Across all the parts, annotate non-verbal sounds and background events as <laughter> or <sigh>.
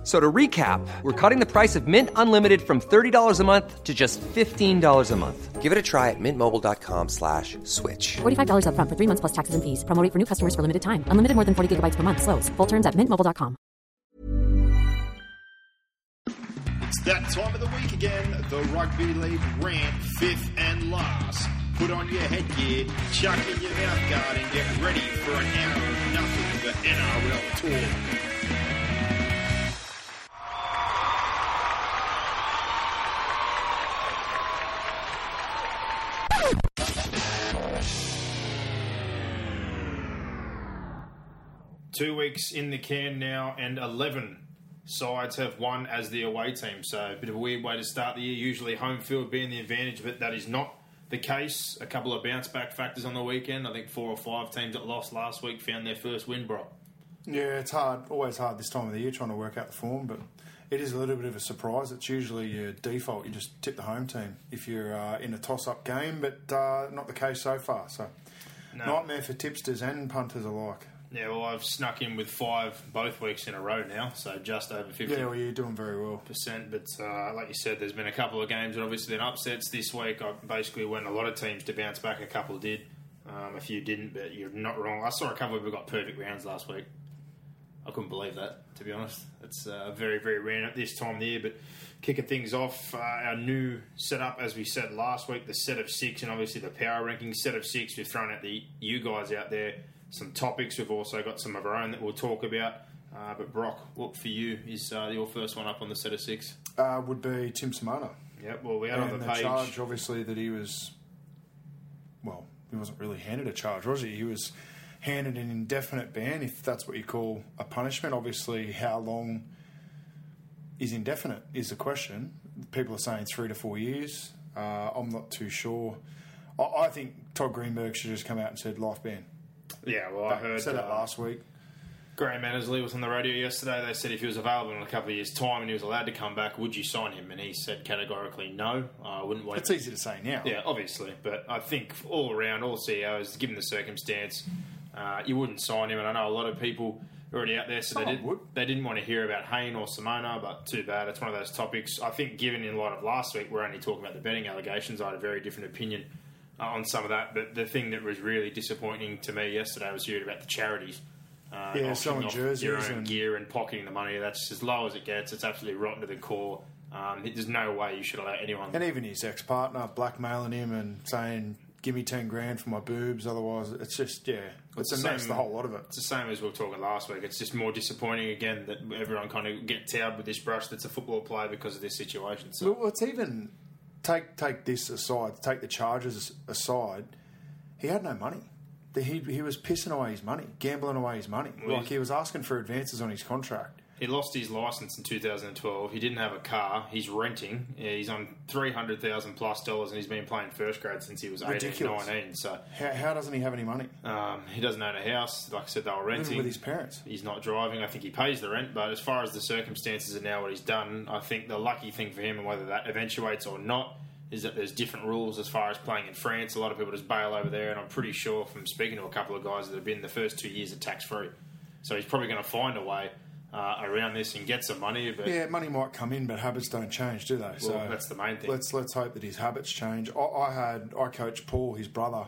F- So to recap, we're cutting the price of Mint Unlimited from $30 a month to just $15 a month. Give it a try at mintmobile.com slash switch. $45 upfront for three months plus taxes and fees. Promo rate for new customers for limited time. Unlimited more than 40 gigabytes per month. Slows. Full terms at mintmobile.com. It's that time of the week again. The Rugby League rant, fifth and last. Put on your headgear, chuck in your mouth guard, and get ready for an hour of nothing but NRL talk. Two weeks in the can now, and 11 sides have won as the away team. So, a bit of a weird way to start the year. Usually, home field being the advantage, but that is not the case. A couple of bounce back factors on the weekend. I think four or five teams that lost last week found their first win, bro. Yeah, it's hard. Always hard this time of the year trying to work out the form, but it is a little bit of a surprise. It's usually your default. You just tip the home team if you're uh, in a toss-up game, but uh, not the case so far. So No. nightmare for tipsters and punters alike. Yeah, well, I've snuck in with five both weeks in a row now, so just over 50 Yeah, well, you're doing very well. percent. But uh, like you said, there's been a couple of games that obviously been upsets this week. I basically went a lot of teams to bounce back. A couple did, um, a few didn't. But you're not wrong. I saw a couple of people got perfect rounds last week. I couldn't believe that, to be honest. It's uh, very, very rare at this time of the year. But kicking things off, uh, our new setup, as we said last week, the set of six, and obviously the power ranking set of six. We've thrown out the you guys out there some topics. We've also got some of our own that we'll talk about. Uh, but Brock, what for you is uh, your first one up on the set of six? Uh, would be Tim Simona. Yep. Well, we had and on the, the page. charge, obviously, that he was, well, he wasn't really handed a charge, was he? He was handed an indefinite ban, if that's what you call a punishment. Obviously, how long is indefinite is the question. People are saying three to four years. Uh, I'm not too sure. I, I think Todd Greenberg should have just come out and said life ban. Yeah. Well, I heard said that uh, last week. Graham Annesley was on the radio yesterday. They said if he was available in a couple of years' time and he was allowed to come back, would you sign him? And he said categorically no. I wouldn't want. It's easy to say now. Yeah, obviously, but I think all around, all CEOs, given the circumstance, uh, you wouldn't sign him. And I know a lot of people already out there, so they Someone did. would. They didn't want to hear about Hayne or Simona, but too bad. It's one of those topics. I think, given in light of last week, we're only talking about the betting allegations. I had a very different opinion uh, on some of that. But the thing that was really disappointing to me yesterday was hearing about the charities. Uh, Yeah, selling jerseys your own and- gear and pocketing the money. That's as low as it gets. It's absolutely rotten to the core. Um, there's no way you should allow anyone. And even his ex partner blackmailing him and saying, "Give me ten grand for my boobs," otherwise it's just yeah, it's, It's the same- The whole lot of it. It's the same as we were talking last week. It's just more disappointing again that everyone kind of get towed with this brush that's a football player because of this situation. So Well, it's even take take this aside, take the charges aside. He had no money. He he was pissing away his money, gambling away his money. Well, like he was asking for advances on his contract. He lost his license in 2012. He didn't have a car. He's renting. Yeah, He's on 300,000 plus dollars and he's been playing first grade since he was 18, 19. So How, how doesn't he have any money? um, he doesn't own a house. Like I said, they were renting Living with his parents. He's not driving. I think he pays the rent, but as far as the circumstances and now what he's done, I think the lucky thing for him, and whether that eventuates or not, is that there's different rules as far as playing in France. A lot of people just bail over there, and I'm pretty sure from speaking to a couple of guys that have been the first two years are tax free. So he's probably going to find a way uh, around this and get some money. But Yeah, money might come in, but habits don't change, do they? so that's the main thing. Let's let's hope that his habits change. I, I had I coached Paul, his brother,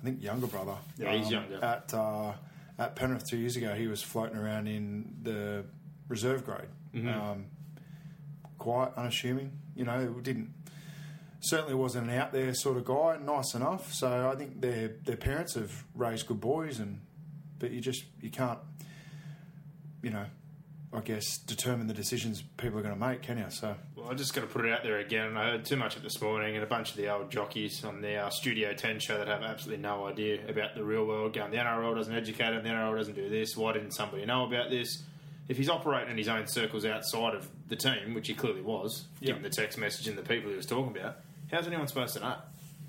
I think younger brother. um, Yeah, he's younger. At uh, at Penrith two years ago, he was floating around in the reserve grade. Mm-hmm. Um, quiet, unassuming. You know, didn't certainly wasn't an out there sort of guy. Nice enough. So I think their their parents have raised good boys, and but you just you can't, you know. I guess determine the decisions people are going to make, can you? So Well, I'm just going to put it out there again. I heard too much of it this morning, and a bunch of the old jockeys on the uh, Studio 10 show that have absolutely no idea about the real world going, the NRL doesn't educate him, the NRL doesn't do this, why didn't somebody know about this? If he's operating in his own circles outside of the team, which he clearly was, given the text message and the people he was talking about, how's anyone supposed to know?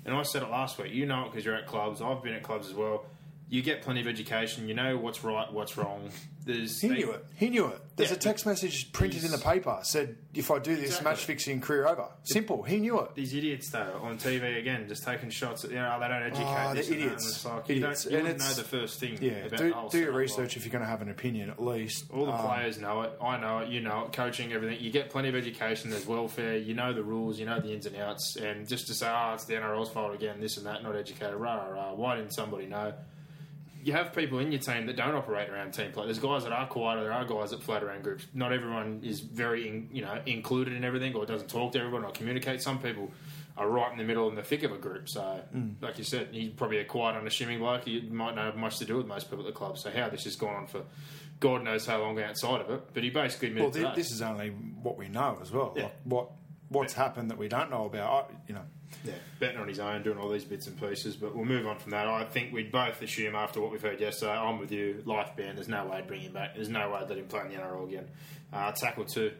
And I said it last week, you know it because you're at clubs, I've been at clubs as well. You get plenty of education, you know what's right, what's wrong. There's He knew it. He knew it. There's Yeah, a text message printed in the paper said, "If I do this, Exactly. match fixing, career over." Simple. He knew it. These idiots though on TV again, just taking shots. At, you know, they don't educate. Oh, they're idiots. And like, Idiots. You, don't, you And know the first thing. Yeah, about do, do your research like- if you're going to have an opinion, at least. All the Um, players know it. I know it. You know it. Coaching, everything. You get plenty of education. There's welfare. You know the rules. You know the ins and outs. And just to say, oh, it's the NRL's fault again. This and that. Not educated. Rah rah. rah. Why didn't somebody know? You have people in your team that don't operate around team play. There's guys that are quieter. There are guys that float around groups. Not everyone is very, in, you know, included in everything or doesn't talk to everyone or communicate. Some people are right in the middle in the thick of a group. So, mm. like you said, he's probably a quiet, unassuming bloke. He might not have much to do with most people at the club. So, how this has gone on for God knows how long outside of it. But he basically Well, that. this is only what we know as well. Yeah. Like what what's happened that we don't know about. I, you know, yeah, betting on his own, doing all these bits and pieces. But we'll move on from that. I think we'd both assume after what we've heard yesterday, I'm with you, life ban, there's no way to bring him back. There's no way to let him play in the NRL again. Uh, tackle two.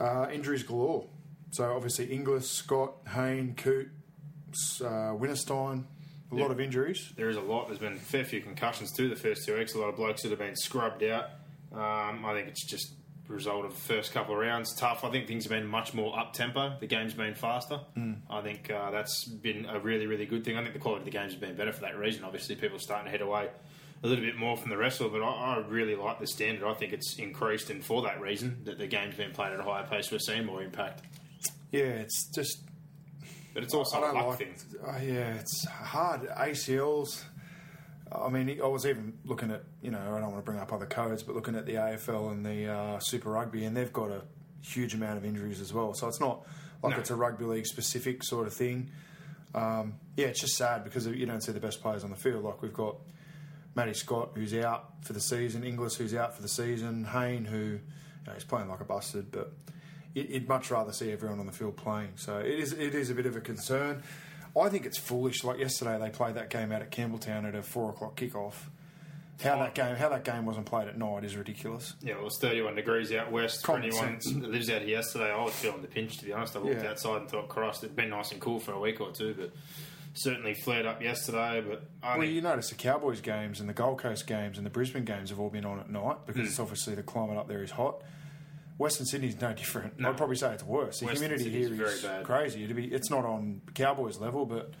uh, injuries galore. So obviously Inglis, Scott, Hayne, Coote, uh, Winterstein, a lot of injuries. There is a lot. There's been a fair few concussions too the first two weeks. A lot of blokes that have been scrubbed out. Um, I think it's just result of the first couple of rounds. Tough. I think things have been much more up tempo. The game's been faster. I think uh, that's been a really, really good thing. I think the quality of the games has been better for that reason. Obviously, people are starting to head away a little bit more from the wrestle, but I, I really like the standard. I think it's increased, and for that reason, that the game's been played at a higher pace, we're seeing more impact. Yeah, it's just But it's also I a luck like. thing. Uh, yeah, it's hard. ACLs. I mean, I was even looking at you know I don't want to bring up other codes, but looking at the AFL and the uh, Super Rugby, and they've got a huge amount of injuries as well. So it's not like No. it's a rugby league specific sort of thing. Um, yeah, it's just sad because you don't see the best players on the field. Like we've got Matty Scott, who's out for the season, Inglis, who's out for the season, Hayne, who you know, he's playing like a busted, but you'd you'd much rather see everyone on the field playing. So it is it is a bit of a concern. I think it's foolish. Like yesterday, they played that game out at Campbelltown at a four o'clock kickoff. How that game how that game wasn't played at night is ridiculous. Yeah, well, was 31 degrees out west. For Common anyone sense. that lives out here yesterday, I was feeling the pinch, to be honest. I walked Yeah. outside and thought, Christ, it'd been nice and cool for a week or two, but certainly flared up yesterday. But I Well, you notice the Cowboys games and the Gold Coast games and the Brisbane games have all been on at night because Hmm. it's obviously the climate up there is hot. Western Sydney's no different. No. I'd probably say it's worse. The Western humidity Sydney's here is very bad. crazy. It'd be it's not on Cowboys level, but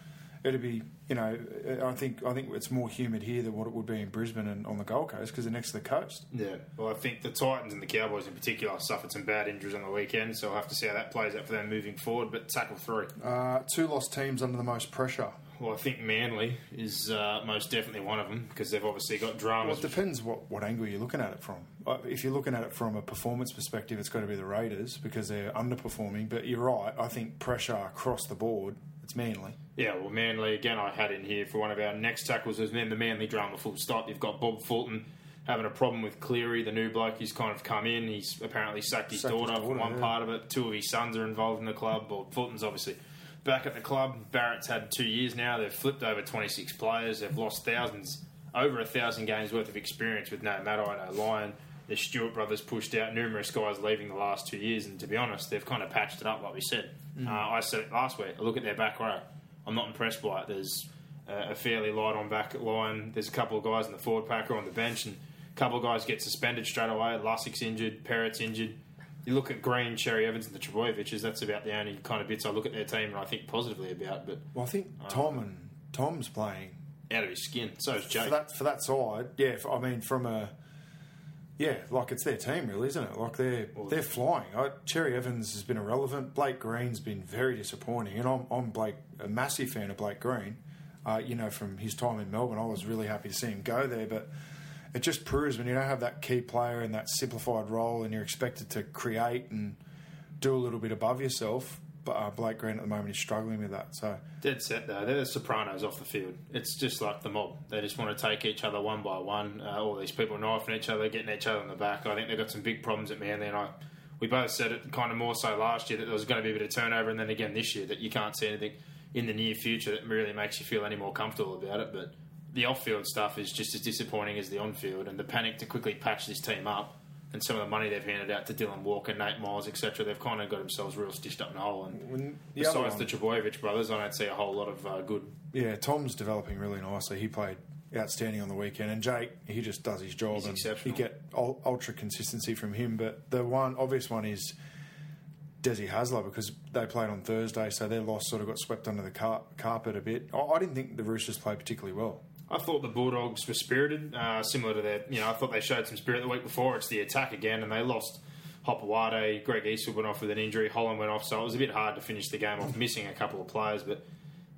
it'd be you know I think I think it's more humid here than what it would be in Brisbane and on the Gold Coast because they're next to the coast. yeah, well, I think the Titans and the Cowboys in particular suffered some bad injuries on the weekend, so I'll have to see how that plays out for them moving forward. But tackle three. Uh, two lost teams under the most pressure. Well, I think Manly is uh, most definitely one of them because they've obviously got drama. Well, it depends what, what angle you're looking at it from. Uh, If you're looking at it from a performance perspective, it's got to be the Raiders because they're underperforming. But you're right. I think pressure across the board, it's Manly. Yeah, well, Manly, again, I had in here for one of our next tackles was then the Manly drama full stop. You've got Bob Fulton having a problem with Cleary, the new bloke who's kind of come in. He's apparently sacked his Sacked his daughter, for one yeah. part of it. Two of his sons are involved in the club. Well, Fulton's obviously back at the club. Barrett's had two years now. They've flipped over 26 players. They've lost thousands, over a thousand games worth of experience with no Matai, no Lyon. The Stewart brothers pushed out numerous guys leaving the last two years, and to be honest, they've kind of patched it up, like we said. Mm. Uh, I said it last week. I look at their back row. I'm not impressed by it. There's uh, a fairly light on back line. There's a couple of guys in the forward pack or on the bench, and a couple of guys get suspended straight away. Lussick's injured, Parrott's injured. You look at Green, Cherry Evans, and the Trebojeviches. That's about the only kind of bits I look at their team and I think positively about. But Well, I think Tom and Tom's playing out of his skin. So is Jake. for that for that side. Yeah, I mean from a yeah, like it's their team, really, isn't it? Like they're they're flying. I, Cherry Evans has been irrelevant. Blake Green's been very disappointing, and I'm I'm Blake a massive fan of Blake Green. Uh, you know, from his time in Melbourne, I was really happy to see him go there, but. It just proves when you don't have that key player in that simplified role, and you're expected to create and do a little bit above yourself. But uh, Blake Green at the moment is struggling with that. So Dead set though. They're the Sopranos off the field. It's just like the mob. They just want to take each other one by one. Uh, all these people knifing each other, getting each other in the back. I think they've got some big problems at Manly, and I. We both said it kind of more so last year that there was going to be a bit of turnover, and then again this year that you can't see anything in the near future that really makes you feel any more comfortable about it. But the off-field stuff is just as disappointing as the on-field, and the panic to quickly patch this team up, and some of the money they've handed out to Dylan Walker, Nate Myles, etc. They've kind of got themselves real stitched up in a hole. And When the besides the Trebojevic brothers, I don't see a whole lot of uh, good. Yeah, Tom's developing really nicely. He played outstanding on the weekend. And Jake, he just does his job. He's and exceptional. You get ultra consistency from him. But the one obvious one is Desi Hasler because they played on Thursday, so their loss sort of got swept under the car- carpet a bit. I, I didn't think the Roosters played particularly well. I thought the Bulldogs were spirited, uh, similar to that. You know, I thought they showed some spirit the week before. It's the attack again, and they lost Hopoate. Greg Eastwood went off with an injury. Holland went off, so it was a bit hard to finish the game off, missing a couple of players. But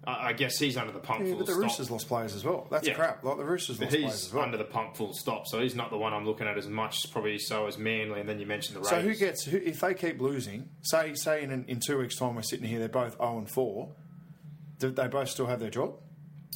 I, I guess he's under the pump Yeah, but the stop. Roosters lost players as well. That's Yeah. crap. Like the Roosters But lost players he's as well. under the pump full stop, so he's not the one I'm looking at as much, probably so as Manly. And then you mentioned the Raiders. So who gets who, if they keep losing? Say say in in two weeks' time we're sitting here, they're both zero and four. Do they both still have their job?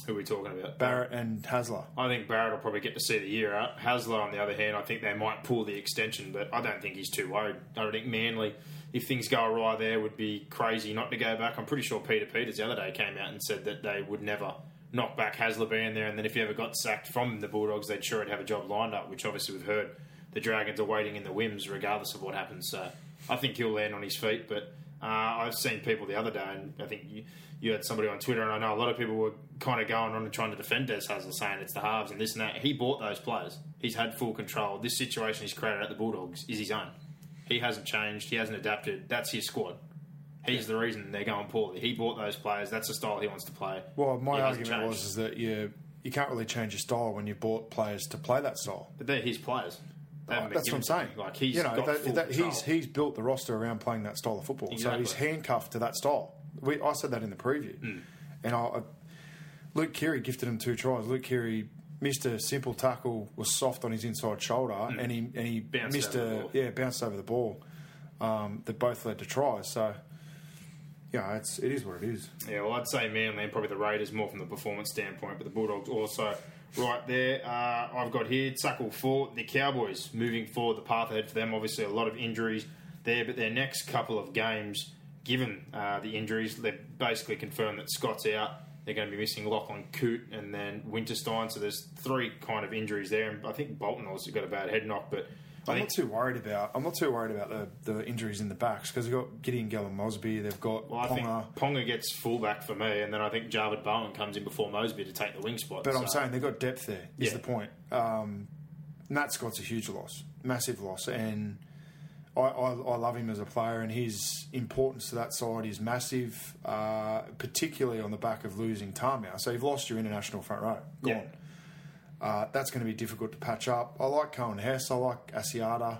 Who are we talking about? Barrett and Hasler. I think Barrett will probably get to see the year out. Hasler, on the other hand, I think they might pull the extension, but I don't think he's too worried. I don't think Manly, if things go awry there, would be crazy not to go back. I'm pretty sure Peter Peters the other day came out and said that they would never knock back Hasler being there, and then if he ever got sacked from the Bulldogs, they'd sure have a job lined up, which obviously we've heard the Dragons are waiting in the whims regardless of what happens. So I think he'll land on his feet, but uh, I've seen people the other day, and I think you, you had somebody on Twitter, and I know a lot of people were kind of going on and trying to defend Des Hasler, saying it's the halves and this and that. He bought those players. He's had full control. This situation he's created at the Bulldogs is his own. He hasn't changed. He hasn't adapted. That's his squad. He's the reason they're going poorly. He bought those players. That's the style he wants to play. Well, my argument changed. was is that you you can't really change your style when you bought players to play that style. but they're his players. That's what I'm saying. Like he's you know, got that, that he's he's built the roster around playing that style of football. So he's handcuffed to that style. We, I said that in the preview, Hmm. and I, I, Luke Keary gifted him two tries. Luke Keary missed a simple tackle, was soft on his inside shoulder, and he and he. Bounced missed over the a ball. yeah bounced over the ball. Um, that both led to tries. So yeah, it's it is what it is. Yeah, well, I'd say Manly and probably the Raiders more from the performance standpoint, but the Bulldogs also right there. Uh, I've got here tackle for the Cowboys moving forward. The path ahead for them, obviously, a lot of injuries there, but their next couple of games, given uh, the injuries, they've basically confirmed that Scott's out. They're going to be missing Lachlan Coote and then Winterstein. So there's three kind of injuries there, and I think Bolton also got a bad head knock, but. I'm not too worried about. I'm not too worried about the, the injuries in the backs because they've got Gideon Gela-Mosby. They've got well, I think Ponga. Ponga gets fullback for me, and then I think Javid Bowen comes in before Mosby to take the wing spot. But I'm saying they've got depth there. Is Yeah. the point? Um, Matt Scott's a huge loss, massive loss, and I, I, I love him as a player, and his importance to that side is massive, uh, particularly on the back of losing Tamou. So you've lost your international front row, gone. Yeah. Uh, that's going to be difficult to patch up. I like Coen Hess. I like Asiata.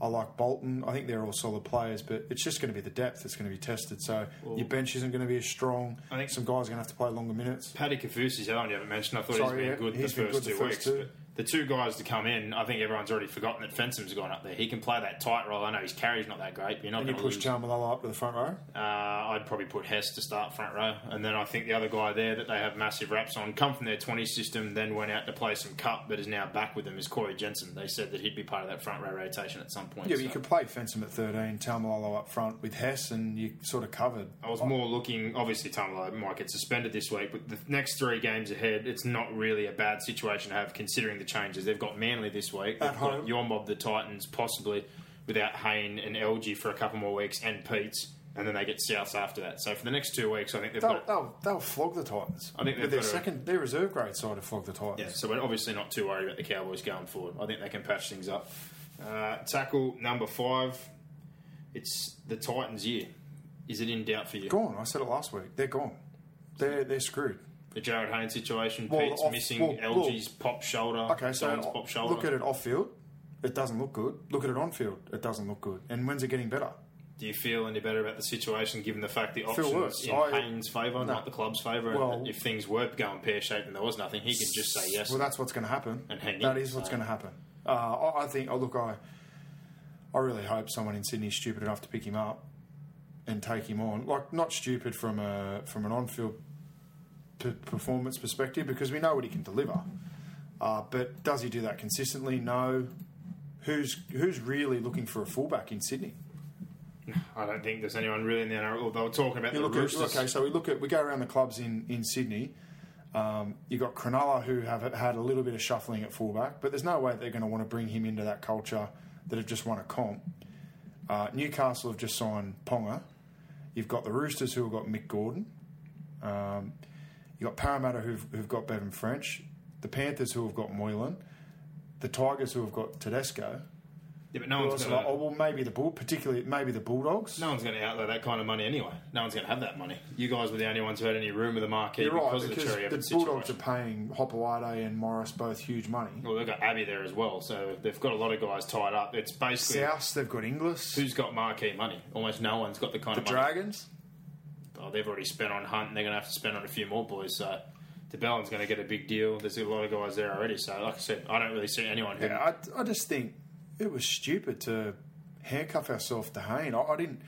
I like Bolton. I think they're all solid players, but it's just going to be the depth that's going to be tested. So your bench isn't going to be as strong. I think- some guys are going to have to play longer minutes. Paddy Kaufusi's the one you haven't mentioned. I thought Sorry, he's yeah, been good he's the been first good two the first weeks. two. The two guys to come in, I think everyone's already forgotten that Fensom's gone up there. He can play that tight role. I know his carry's not that great, but you're not going to push. Taumalolo up to the front row. Uh, I'd probably put Hess to start front row, and then I think the other guy there that they have massive raps on, come from their 20 system, then went out to play some cup, but is now back with them is Corey Jensen. They said that he'd be part of that front row rotation at some point. Yeah, but you could play Fensom at 13, Taumalolo up front with Hess, and you sort of covered. I was more looking. Obviously, Tamalo might get suspended this week, but the next three games ahead, it's not really a bad situation to have considering the changes. They've got Manly this week. At They've got home. your mob, the Titans, possibly without Hayne and LG for a couple more weeks, and Peats, and then they get Souths after that. So for the next two weeks, I think they've They'll, got. they'll, they'll flog the Titans. I think they've With their got a- second, their reserve grade side to flog the Titans. Yeah, so we're obviously not too worried about the Cowboys going forward. I think they can patch things up. Uh, tackle number five. It's the Titans' year. Is it in doubt for you? Gone. I said it last week. They're gone. They're they're screwed. The Jarryd Hayne situation, Well, Peats off- missing well, LG's pop shoulder, Okay, so pop shoulder. look at it off field. It doesn't look good. Look at it on field. It doesn't look good. And when's it getting better? Do you feel any better about the situation given the fact the options worse. in I- Hayne's favour, not the club's favour? Well- and if things were going pear shaped and there was nothing, he can just say yes. Well, that's what's going to happen. And hang That in, is what's so- going to happen. Uh, I, I think. Oh, look, I I really hope someone in Sydney is stupid enough to pick him up and take him on. Like, not stupid from a from an on-field p- performance perspective because we know what he can deliver. Uh, but does he do that consistently? No. Who's who's really looking for a fullback in Sydney? I don't think there's anyone really in the NRL. They were talking about You the look at, Roosters. okay, so we look at we go around the clubs in in Sydney. Um, you got Cronulla who have had a little bit of shuffling at fullback, but there's no way they're going to want to bring him into that culture that have just won a comp. Uh, Newcastle have just signed Ponga. You've got the Roosters who have got Mick Gordon. Um, you've got Parramatta who've, who've got Bevan French. the Panthers who have got Moylan, the Tigers who have got Tedesco. Yeah, but no Who one's else going have I- oh, well, maybe the bull, particularly maybe the Bulldogs. No one's going to outlay that kind of money anyway. No one's going to have that money. You guys were the only ones who had any room with the marquee You're right because of the because Cherry the Evans Bulldogs situation. are paying Hopoate and Morris both huge money. Well, they've got Abbey there as well, so they've got a lot of guys tied up. It's basically South, they've got Inglis, who's got marquee money. Almost no one's got the kind the of money. Dragons. Oh, they've already spent on Hunt, and they're going to have to spend on a few more boys. So de Belin's going to get a big deal. There's a lot of guys there already. So, like I said, I don't really see anyone who. Yeah, I, I just think it was stupid to handcuff ourselves to Hayne. I, I didn't.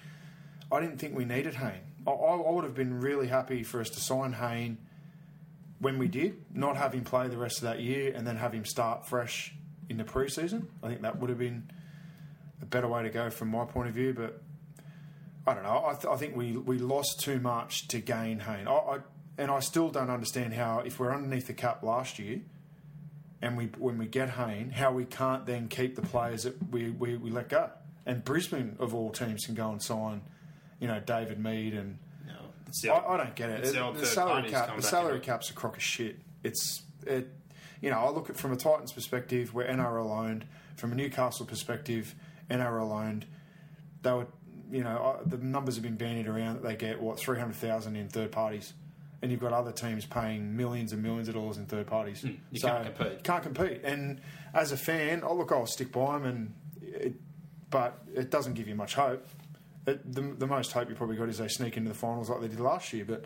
I didn't think we needed Hayne. I, I, would have been really happy for us to sign Hayne when we did, not have him play the rest of that year, and then have him start fresh in the preseason. I think that would have been a better way to go from my point of view. But I don't know. I, th- I think we, we lost too much to gain Hayne. I, I, and I still don't understand how, if we're underneath the cap last year, and we when we get Hayne, how we can't then keep the players that we, we, we let go. And Brisbane, of all teams, can go and sign, you know, David Mead and. No, the I, I don't get it. The salary cap, the salary cap's a crock of shit. It's it, you know, I look at from a Titans perspective, we're NRL owned. From a Newcastle perspective, NRL owned. They were, you know, uh, the numbers have been bandied around that they get what three hundred thousand in third parties, and you've got other teams paying millions and millions of dollars in third parties. Hmm, you can't compete. Can't compete. And as a fan, oh look, I'll stick by them, and it, but it doesn't give you much hope. It, the, the most hope you probably got is they sneak into the finals like they did last year. But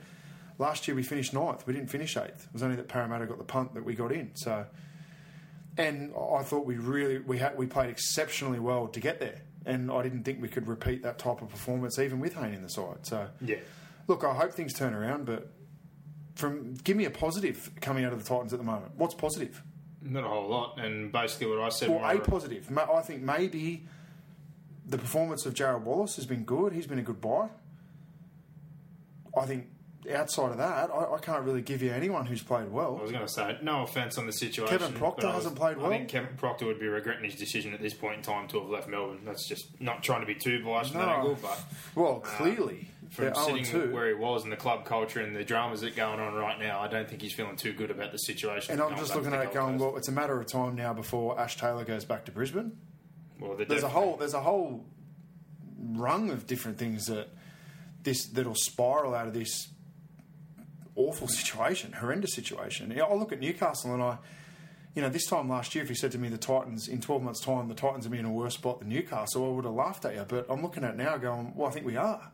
last year we finished ninth. We didn't finish eighth. It was only that Parramatta got the punt that we got in. So, and I thought we really we had we played exceptionally well to get there. And I didn't think we could repeat that type of performance even with Hayne in the side. So, Yeah. look, I hope things turn around. But from give me a positive coming out of the Titans at the moment. What's positive? Not a whole lot. And basically, what I said. When a positive. I think maybe the performance of Jarrod Wallace has been good. He's been a good buy. I think outside of that, I, I can't really give you anyone who's played well. I was going to say, no offence on the situation. Kevin Proctor was- hasn't played well. I think Kevin Proctor would be regretting his decision at this point in time to have left Melbourne. That's just not trying to be too biased from that angle, but Well, uh, clearly, from they're 0 sitting 2. where he was and the club culture and the dramas that are going on right now, I don't think he's feeling too good about the situation. And I'm just looking at it going, well, it's a matter of time now before Ash Taylor goes back to Brisbane. Well, There's a whole there's a whole rung of different things that this that'll spiral out of this awful situation, horrendous situation. You know, I look at Newcastle and I, you know, this time last year, if you said to me the Titans in 12 months' time, the Titans would be in a worse spot than Newcastle, I would have laughed at you. But I'm looking at it now, going, well, I think we are.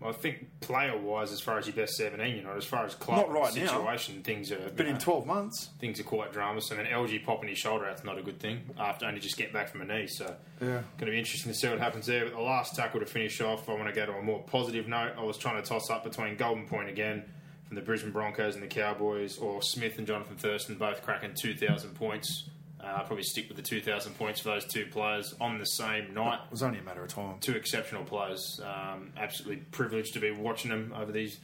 Well, I think player wise, as far as your best 17, you know, as far as club Not right now. situation, things are. But in 12 months, things are quite dramatous. And an LG popping his shoulder out's not a good thing after only just getting back from a knee. So, Yeah. going to be interesting to see what happens there. But the last tackle to finish off, I want to go to a more positive note. I was trying to toss up between Golden Point again the Brisbane Broncos and the Cowboys, or Smith and Johnathan Thurston both cracking 2,000 points. Uh, I'll probably stick with the 2,000 points for those two players on the same night it was only a matter of time. two exceptional players. Um, absolutely privileged to be watching them over these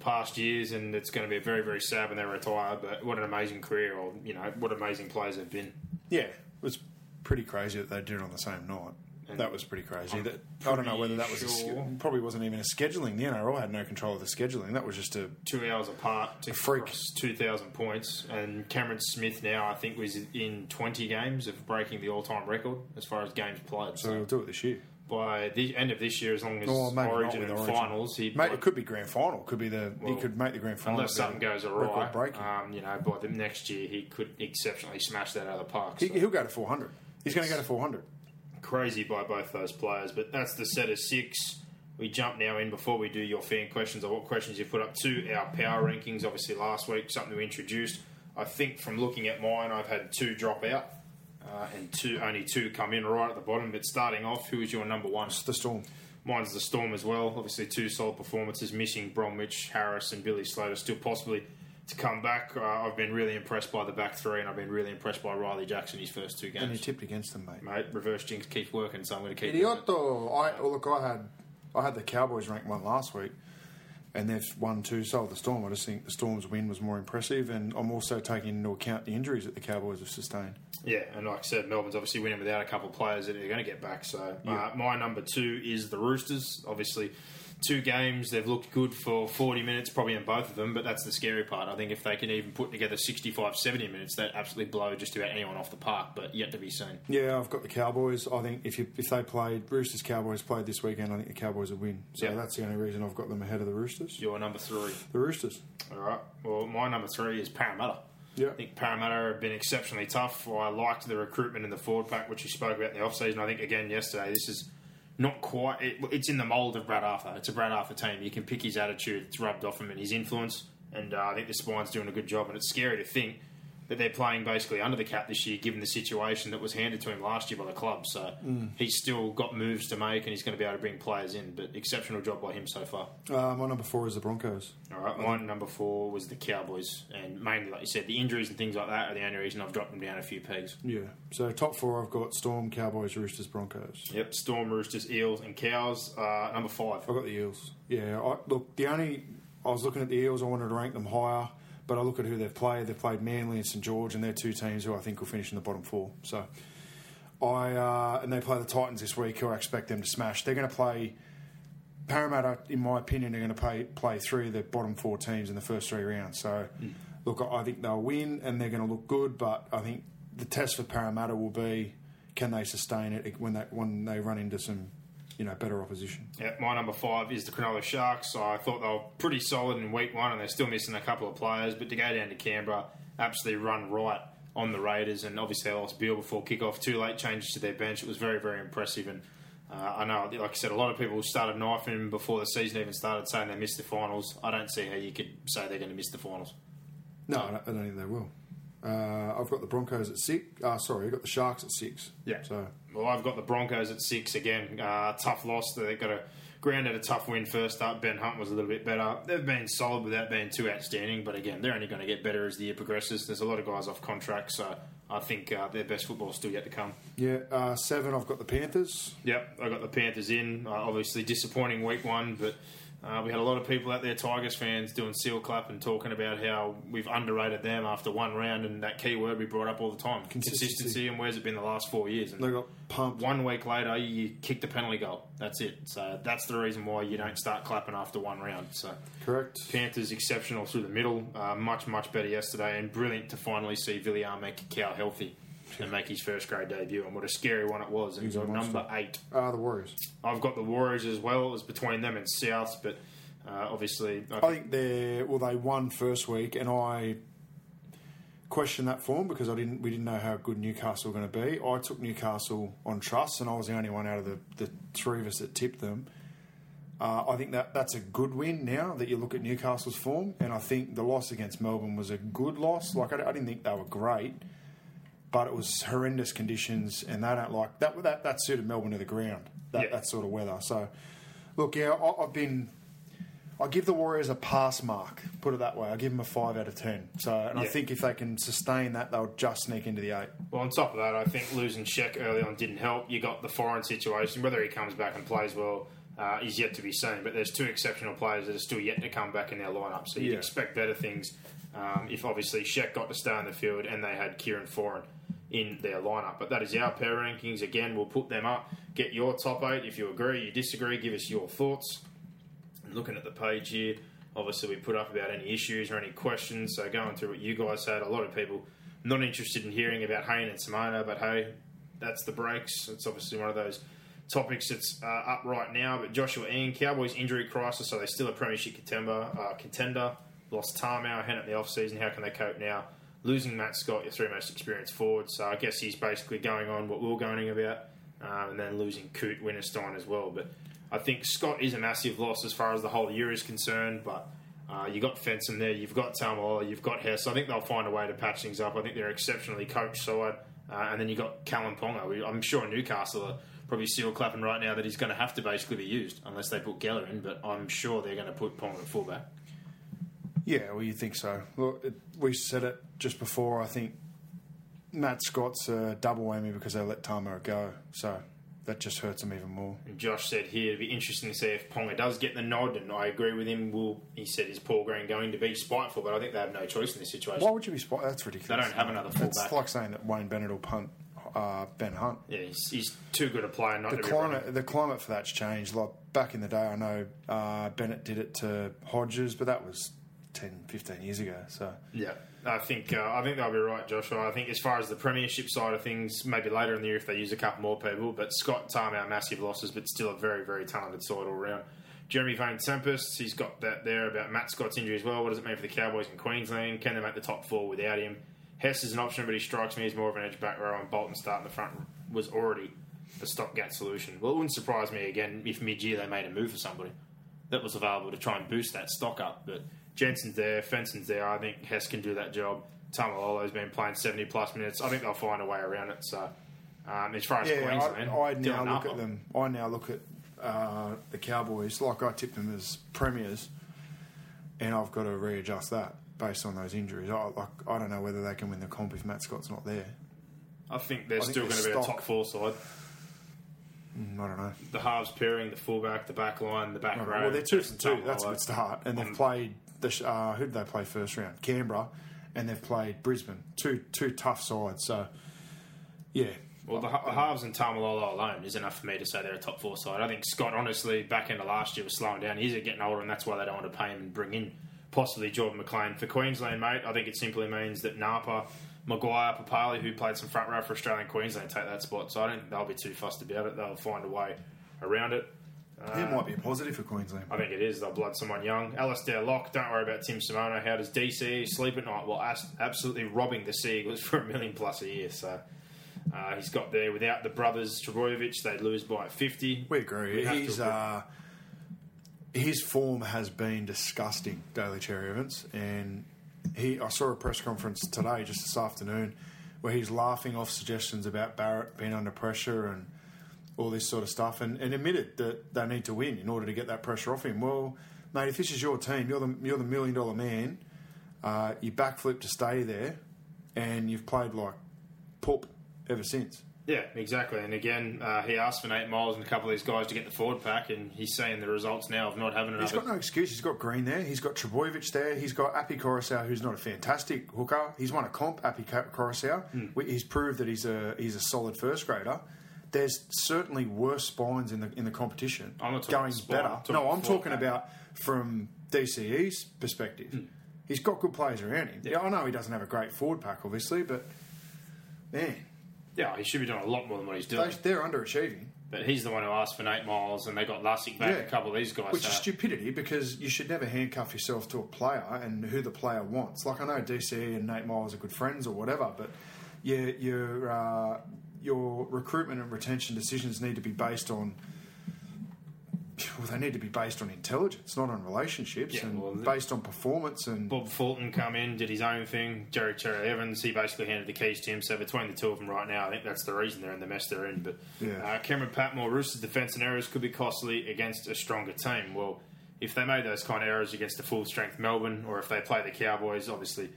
past years, and it's going to be very, very sad when they retire. But what an amazing career, or you know, what amazing players they've been. Yeah, it was pretty crazy that they did it on the same night. That was pretty crazy. That I don't know whether that was sure- sch- probably wasn't even a scheduling. The NRL had no control of the scheduling. That was just a Two hours apart to freak. 2,000 points. And Cameron Smith now, I think, was in 20 games of breaking the all time record as far as games played. so So, we'll do it this year. by the end of this year, as long as not Origin and Origin. finals, he Mate, it could be grand final. Could be the he could make the grand final. Unless something goes awry, breaking. um, you know, by the next year he could exceptionally smash that out of the park. he, so. he'll go to four hundred. He's going to go to four hundred. Crazy by both those players. But that's the set of six. We jump now in before we do your fan questions or what questions you put up to our power rankings. Obviously, last week something we introduced. I think from looking at mine, I've had two drop out uh, and two only two come in right at the bottom. But starting off, who is your number one? The Storm. Mine's the Storm as well. Obviously, two solid performances, missing Bromwich, Harris, and Billy Slater still possibly to come back. Uh, I've been really impressed by the back three, and I've been really impressed by Riley Jackson his first two games. And you tipped against them, mate. Mate, reverse jinx keeps working, so I'm going to keep doing it. Idioto! I well, look. I had I had the Cowboys ranked one last week. and they've won two, so the Storm. I just think the Storm's win was more impressive, and I'm also taking into account the injuries that the Cowboys have sustained. Yeah, and like I said, Melbourne's obviously winning without a couple of players that they're going to get back. So uh, my number two is the Roosters. Obviously, two games they've looked good for 40 minutes, probably in both of them. But that's the scary part. I think if they can even put together 65, 70 minutes, that absolutely blow just about anyone off the park. But yet to be seen. Yeah, I've got the Cowboys. I think if you, if they played Roosters Cowboys played this weekend, I think the Cowboys would win. So Yeah. that's the only reason I've got them ahead of the Roosters. Your number three. The Roosters. All right. Well, my number three is Parramatta. Yeah. I think Parramatta have been exceptionally tough. I liked the recruitment in the forward pack, which you spoke about in the off-season. I think, again, yesterday, this is not quite... It, it's in the mould of Brad Arthur. It's a Brad Arthur team. You can pick his attitude. It's rubbed off him and his influence. And uh, I think the spine's doing a good job. And it's scary to think that they're playing basically under the cap this year, given the situation that was handed to him last year by the club. So he's still got moves to make, and he's going to be able to bring players in. But exceptional job by him so far. Uh, my number four is the Broncos. All right, my number four was the Cowboys, and mainly, like you said, the injuries and things like that are the only reason I've dropped them down a few pegs. Yeah. So top four, I've got Storm, Cowboys, Roosters, Broncos. Yep, Storm, Roosters, Eels, and Cows. Uh, number five. I've got the Eels. Yeah. I, look, the only I was looking at the Eels. I wanted to rank them higher, but I look at who they've played. They've played Manly and St George, and they're two teams who I think will finish in the bottom four. So I uh, and they play the Titans this week, who I expect them to smash. They're going to play. Parramatta, in my opinion, are going to play play three of the bottom four teams in the first three rounds. So, look, I I think they'll win and they're going to look good. But I think the test for Parramatta will be can they sustain it when they when they run into some you know better opposition. Yep, my number five is the Cronulla Sharks. I thought they were pretty solid in week one, and they're still missing a couple of players. But to go down to Canberra, absolutely run right on the Raiders, and obviously they lost Bill before kickoff. Two late changes to their bench. It was very, very impressive. And uh, I know, like I said, a lot of people started knifing them before the season even started, saying they missed the finals. I don't see how you could say they're going to miss the finals. No, I don't, I don't think they will. Uh, I've got the Broncos at six. Uh, sorry, I've got the Sharks at six. Yeah. So Well, I've got the Broncos at six again. Uh, tough loss. They got a grounded a tough win first up. Ben Hunt was a little bit better. They've been solid without being too outstanding, but again, they're only going to get better as the year progresses. There's a lot of guys off contract, so I think uh, their best football is still yet to come. yeah, uh, seven. I've got the Panthers. Yep, I got the Panthers in. Uh, obviously, disappointing week one, but uh, we had a lot of people out there, Tigers fans, doing seal clap and talking about how we've underrated them after one round, and that key word we brought up all the time Consistency. consistency. And where's it been the last four years? And They got pumped. one week later, you kicked a penalty goal. That's it. So that's the reason why you don't start clapping after one round. So Correct. Panthers exceptional through the middle, uh, much much better yesterday, and brilliant to finally see Viliame Kikau healthy and make his first grade debut. And what a scary one it was. And He's monster. number eight. Uh, the Warriors. I've got the Warriors as well. It was between them and South, but uh, obviously, I I think they well they won first week, and I questioned that form because I didn't we didn't know how good Newcastle were going to be. I took Newcastle on trust, and I was the only one out of the, the three of us that tipped them. Uh, I think that that's a good win now that you look at Newcastle's form, and I think the loss against Melbourne was a good loss. Like I, I didn't think they were great, but it was horrendous conditions, and they don't like that. That that suited Melbourne to the ground. That Yeah. that sort of weather. So, look, yeah, I, I've been. I give the Warriors a pass mark. Put it that way. I give them a five out of ten. So, and I think if they can sustain that, they'll just sneak into the eight. Well, on top of that, I think losing Sheck early on didn't help. You got the Foran situation. Whether he comes back and plays well uh, is yet to be seen. But there's two exceptional players that are still yet to come back in their lineup. So you'd Yeah. expect better things um, if obviously Sheck got to stay on the field and they had Kieran Foran in their lineup. But that is our pair rankings. Again, we'll put them up. Get your top eight. If you agree, you disagree, give us your thoughts. And looking at the page here, obviously we put up about any issues or any questions. So going through what you guys had, a lot of people not interested in hearing about Hayne and Simona, but hey, that's the breaks. It's obviously one of those topics that's uh, up right now. But Joshua Ian, Cowboys injury crisis, so they're still a premiership contender. Uh, contender lost Tamou, Hennett in the off season. How can they cope now? Losing Matt Scott, your three most experienced forwards. So I guess he's basically going on what we we're going about, um, and then losing Coote Winterstein as well. But I think Scott is a massive loss as far as the whole year is concerned. But uh, you got Fensom there, you've got Talmola, you've got Hess. I think they'll find a way to patch things up. I think they're exceptionally coached side. Uh, and then you've got Kalyn Ponga. I'm sure Newcastle are probably still clapping right now that he's going to have to basically be used unless they put Geller in. But I'm sure they're going to put Ponga at fullback. Yeah, well, you think so. Look, it, we said it just before. I think Matt Scott's a double whammy because they let Tamo go. So that just hurts him even more. And Josh said here it'd be interesting to see if Ponga does get the nod, and I agree with him. Will he said is Paul Green going to be spiteful? But I think they have no choice in this situation. Why would you be spiteful? That's ridiculous. They don't have another fullback. It's like saying that Wayne Bennett will punt uh, Ben Hunt. Yeah, he's, he's too good a player not The to be climate, running. the climate for that's changed. Like back in the day, I know uh, Bennett did it to Hodges, but that was 10, 15 years ago. So Yeah, I think uh, I think they'll be right, Joshua. I think as far as the premiership side of things, maybe later in the year if they use a couple more people. But Scott Tamou, massive losses, but still a very very talented side all round. Jeremy Vane Tempest, he's got that there about Matt Scott's injury as well. What does it mean for the Cowboys in Queensland? Can they make the top four without him? Hess is an option, but he strikes me as more of an edge back row, and Bolton starting the front was already the stopgap solution. Well, it wouldn't surprise me again if mid year they made a move for somebody that was available to try and boost that stock up. But Jensen's there, Fensom's there. I think Hess can do that job. Taumalolo's been playing 70 plus minutes. I think they'll find a way around it. So, um, as far as yeah, Queensland, I, I now look at them. I now look at uh, the Cowboys like I tipped them as premiers, and I've got to readjust that based on those injuries. I, like, I don't know whether they can win the comp if Matt Scott's not there. I think they're I think still going to be a top four side. Mm, I don't know. The halves pairing, the fullback, the back line, the back row. Well, they're two from two. That's a good start. And they've Um, played the uh, who did they play first round? Canberra, and they've played Brisbane. Two two tough sides. So yeah, Well, the ha- halves and Taumalolo alone is enough for me to say they're a top four side. I think Scott, honestly, back into last year was slowing down. He's getting older, and that's why they don't want to pay him and bring in possibly Jordan McLean. For Queensland, mate, I think it simply means that Napa, McGuire, Papalii, who played some front row for Australian Queensland, take that spot. So I don't think they'll be too fussed about it. They'll find a way around it. It might be a positive for Queensland. I think it is. They'll blood someone young. Alistair Locke, don't worry about Tim Simona. How does DC sleep at night? Well, absolutely robbing the Seagulls <laughs> for a million plus a year. So uh, he's got there without the brothers Trebojevic, they'd lose by 50. We agree. We He's uh, his form has been disgusting, Daly Cherry Evans, and he. I saw a press conference today, just this afternoon, where he's laughing off suggestions about Barrett being under pressure and all this sort of stuff, and, and admitted that they need to win in order to get that pressure off him. Well, mate, if this is your team, you're the you're the million dollar man. Uh, you backflip to stay there, and you've played like poop ever since. Yeah, exactly. And again, uh, he asked for Nate Myles and a couple of these guys to get the forward pack, and he's seeing the results now of not having another. He's got no excuse. He's got Green there. He's got Trebojevic there. He's got Api Koroisau, who's not a fantastic hooker. He's won a comp, Api Koroisau. Hmm. He's proved that he's a he's a solid first grader. There's certainly worse spines in the in the competition. I'm not talking going spine, better. I'm no, I'm talking about from DCE's perspective. Hmm. He's got good players around him. Yeah, I know he doesn't have a great forward pack, obviously, but man, yeah, he should be doing a lot more than what he's doing. they, they're underachieving. But he's the one who asked for Nate Myles, and they got Lussick back, a couple of these guys. Which so- is stupidity because you should never handcuff yourself to a player and who the player wants. Like I know DCE and Nate Myles are good friends or whatever, but your your uh, your recruitment and retention decisions need to be based on. Well, they need to be based on intelligence, not on relationships, Yeah, and well, based on performance. And Bob Fulton come in, did his own thing. Jerry Cherry Evans, he basically handed the keys to him. So between the two of them right now, I think that's the reason they're in the mess they're in. But Yeah. uh, Cameron Patmore, Roosters' defence and errors could be costly against a stronger team. Well, if they made those kind of errors against a full strength Melbourne, or if they play the Cowboys, obviously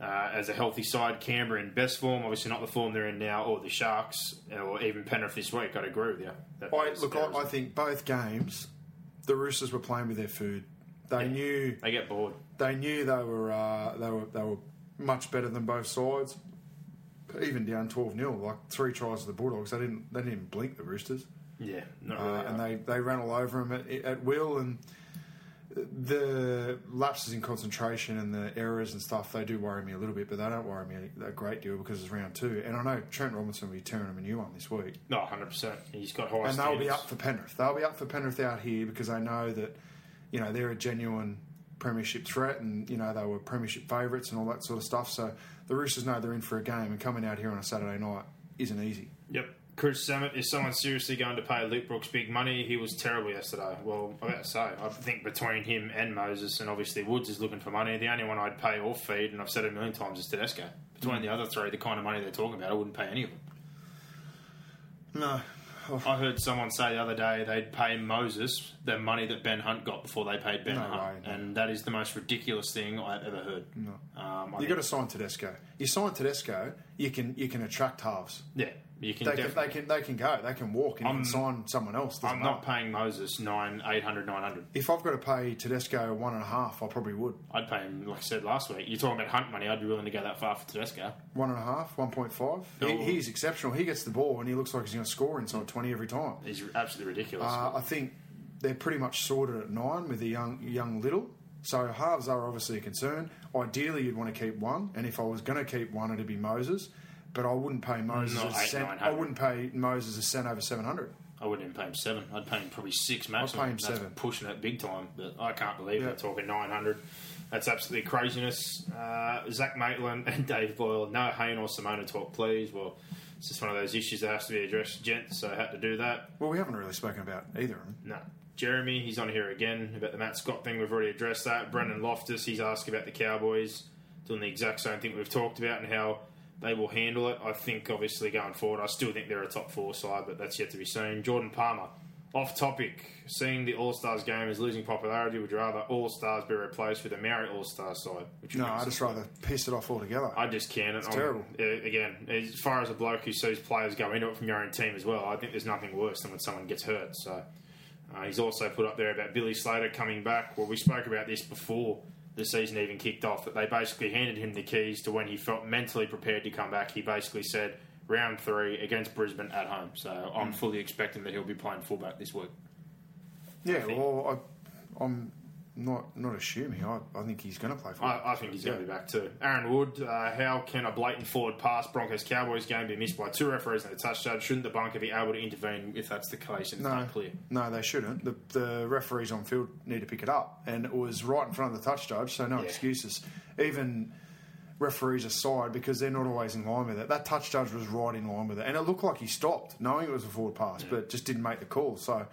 uh, as a healthy side, Canberra in best form, obviously not the form they're in now, or the Sharks, or even Penrith this week, I'd agree with you. That I, look, I, I think both games, the Roosters were playing with their food. They knew they get bored. they knew they were uh, they were they were much better than both sides. Even down twelve 0 like three tries to the Bulldogs, they didn't they didn't blink the Roosters, Yeah, not uh, and they, they ran all over them at, at will. And the lapses in concentration and the errors and stuff they do worry me a little bit, but they don't worry me a great deal because it's round two. And I know Trent Robinson will be tearing them a new one this week. no, 100%. He's got high and they'll be up for Penrith. They'll be up for Penrith out here because they know that, you know, they're a genuine premiership threat, and you know they were premiership favourites and all that sort of stuff. So the Roosters know they're in for a game, and coming out here on a Saturday night isn't easy. Yep. Chris Samet, is someone seriously going to pay Luke Brooks big money? He was terrible yesterday. Well, I to say, I think between him and Moses, and obviously Woods is looking for money, the only one I'd pay or feed, and I've said it a million times, is Tedesco. Between the other three, the kind of money they're talking about, I wouldn't pay any of them. No, I heard someone say the other day they'd pay Moses the money that Ben Hunt got before they paid Ben No Hunt, way, no. and that is the most ridiculous thing I've ever heard. No. Um, you think- got to sign Tedesco. You sign Tedesco, you can you can attract halves. Yeah, You can they can, they can they can go. They can walk and I'm- sign someone else. I'm not matter. paying Moses nine, eight hundred, nine hundred. If I've got to pay Tedesco one and a half, I probably would. I'd pay him, like I said last week. You're talking about hunt money. I'd be willing to go that far for Tedesco. One and a half, one point five. He, he's exceptional. He gets the ball and he looks like he's going to score inside twenty every time. He's absolutely ridiculous. Uh, I think they're pretty much sorted at nine with the young young little. So halves are obviously a concern. Ideally, you'd want to keep one, and if I was going to keep one, it'd be Moses. But I wouldn't pay Moses Not a eight, cent. nine I hundred. wouldn't pay Moses a cent over seven hundred. I wouldn't even pay him seven. I'd pay him probably six maximum. pay him That's seven. pushing it big time. But I can't believe Yeah. they're talking nine hundred. That's absolutely craziness. Uh, Zach Maitland <laughs> and Dave Boyle. No Hayne or Simona talk, please. Well, it's just one of those issues that has to be addressed, gents. So I had to do that. Well, we haven't really spoken about either of them. No. Jeremy, he's on here again about the Matt Scott thing. We've already addressed that. Brendan Loftus, he's asked about the Cowboys doing the exact same thing we've talked about and how they will handle it. I think, obviously, going forward, I still think they're a top four side, but that's yet to be seen. Jordan Palmer, off topic. Seeing the All Stars game is losing popularity. Would you rather All Stars be replaced with a Maori All Star side? Which No, makes I just rather piss it off altogether. I just can't. It's terrible. again, as far as a bloke who sees players go into it from your own team as well, I think there's nothing worse than when someone gets hurt. So uh, he's also put up there about Billy Slater coming back. Well, we spoke about this before the season even kicked off. That they basically handed him the keys to when he felt mentally prepared to come back. He basically said round three against Brisbane at home. So I'm Hmm. fully expecting that he'll be playing fullback this week. yeah, well, I, I'm not not assuming. I, I think he's going to play for. I, I think he's going to be back too. Aaron Wood, uh, how can a blatant forward pass Broncos Cowboys game be missed by two referees and a touch judge? Shouldn't the bunker be able to intervene if that's the case and it's no, not clear? no, they shouldn't. The, the referees on field need to pick it up, and it was right in front of the touch judge, so no Yeah. excuses. Even referees aside, because they're not always in line with it. That touch judge was right in line with it, and it looked like he stopped, knowing it was a forward pass, but just didn't make the call. So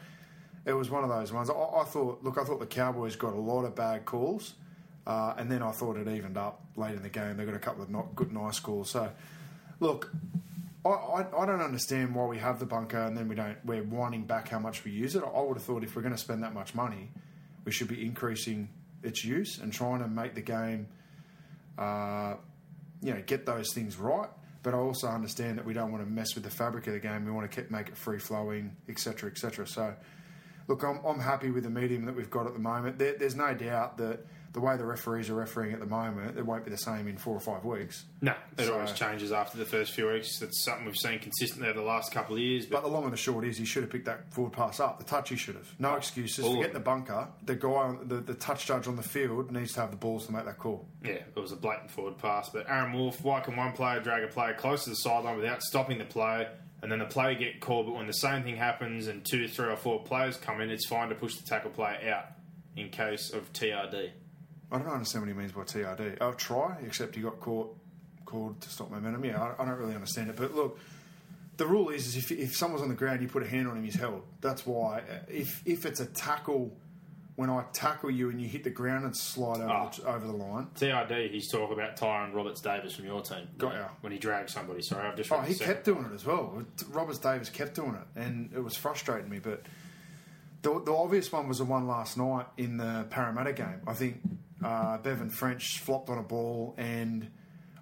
it was one of those ones. I, I thought, look, I thought the Cowboys got a lot of bad calls, uh, and then I thought it evened up late in the game. They got a couple of not good, nice calls. So, look, I, I, I don't understand why we have the bunker and then we don't. We're winding back how much we use it. I would have thought if we're going to spend that much money, we should be increasing its use and trying to make the game, uh, you know, get those things right. But I also understand that we don't want to mess with the fabric of the game. We want to keep, make it free flowing, etc., etc. So, look, I'm, I'm happy with the medium that we've got at the moment. There, there's no doubt that the way the referees are refereeing at the moment, it won't be the same in four or five weeks. No, it So- always changes after the first few weeks. It's something we've seen consistently over the last couple of years. But But, the long and the short is, he should have picked that forward pass up. The touch, he should have. No oh, excuses. all Forget the bunker. The guy, on- the, the touch judge on the field needs to have the balls to make that call. yeah, it was a blatant forward pass. But Aaron Wolf, why can one player drag a player close to the sideline without stopping the play, and then the player get called? But when the same thing happens and two, three, or four players come in, it's fine to push the tackle player out in case of TRD. I don't understand what he means by TRD. Oh, try, except he got caught, called to stop momentum. Yeah, I, I don't really understand it. But look, the rule is, is if, if someone's on the ground, you put a hand on him, he's held. That's why. Uh, If if it's a tackle, when I tackle you and you hit the ground and slide over, Ah. the, over the line, TRD, he's talking about Tyron Roberts Davis from your team. Got ya. When he dragged somebody. Sorry, I've just Oh, he kept doing it as well. Roberts Davis kept doing it, and it was frustrating me. But the, the obvious one was the one last night in the Parramatta game. I think uh, Bevan French flopped on a ball, and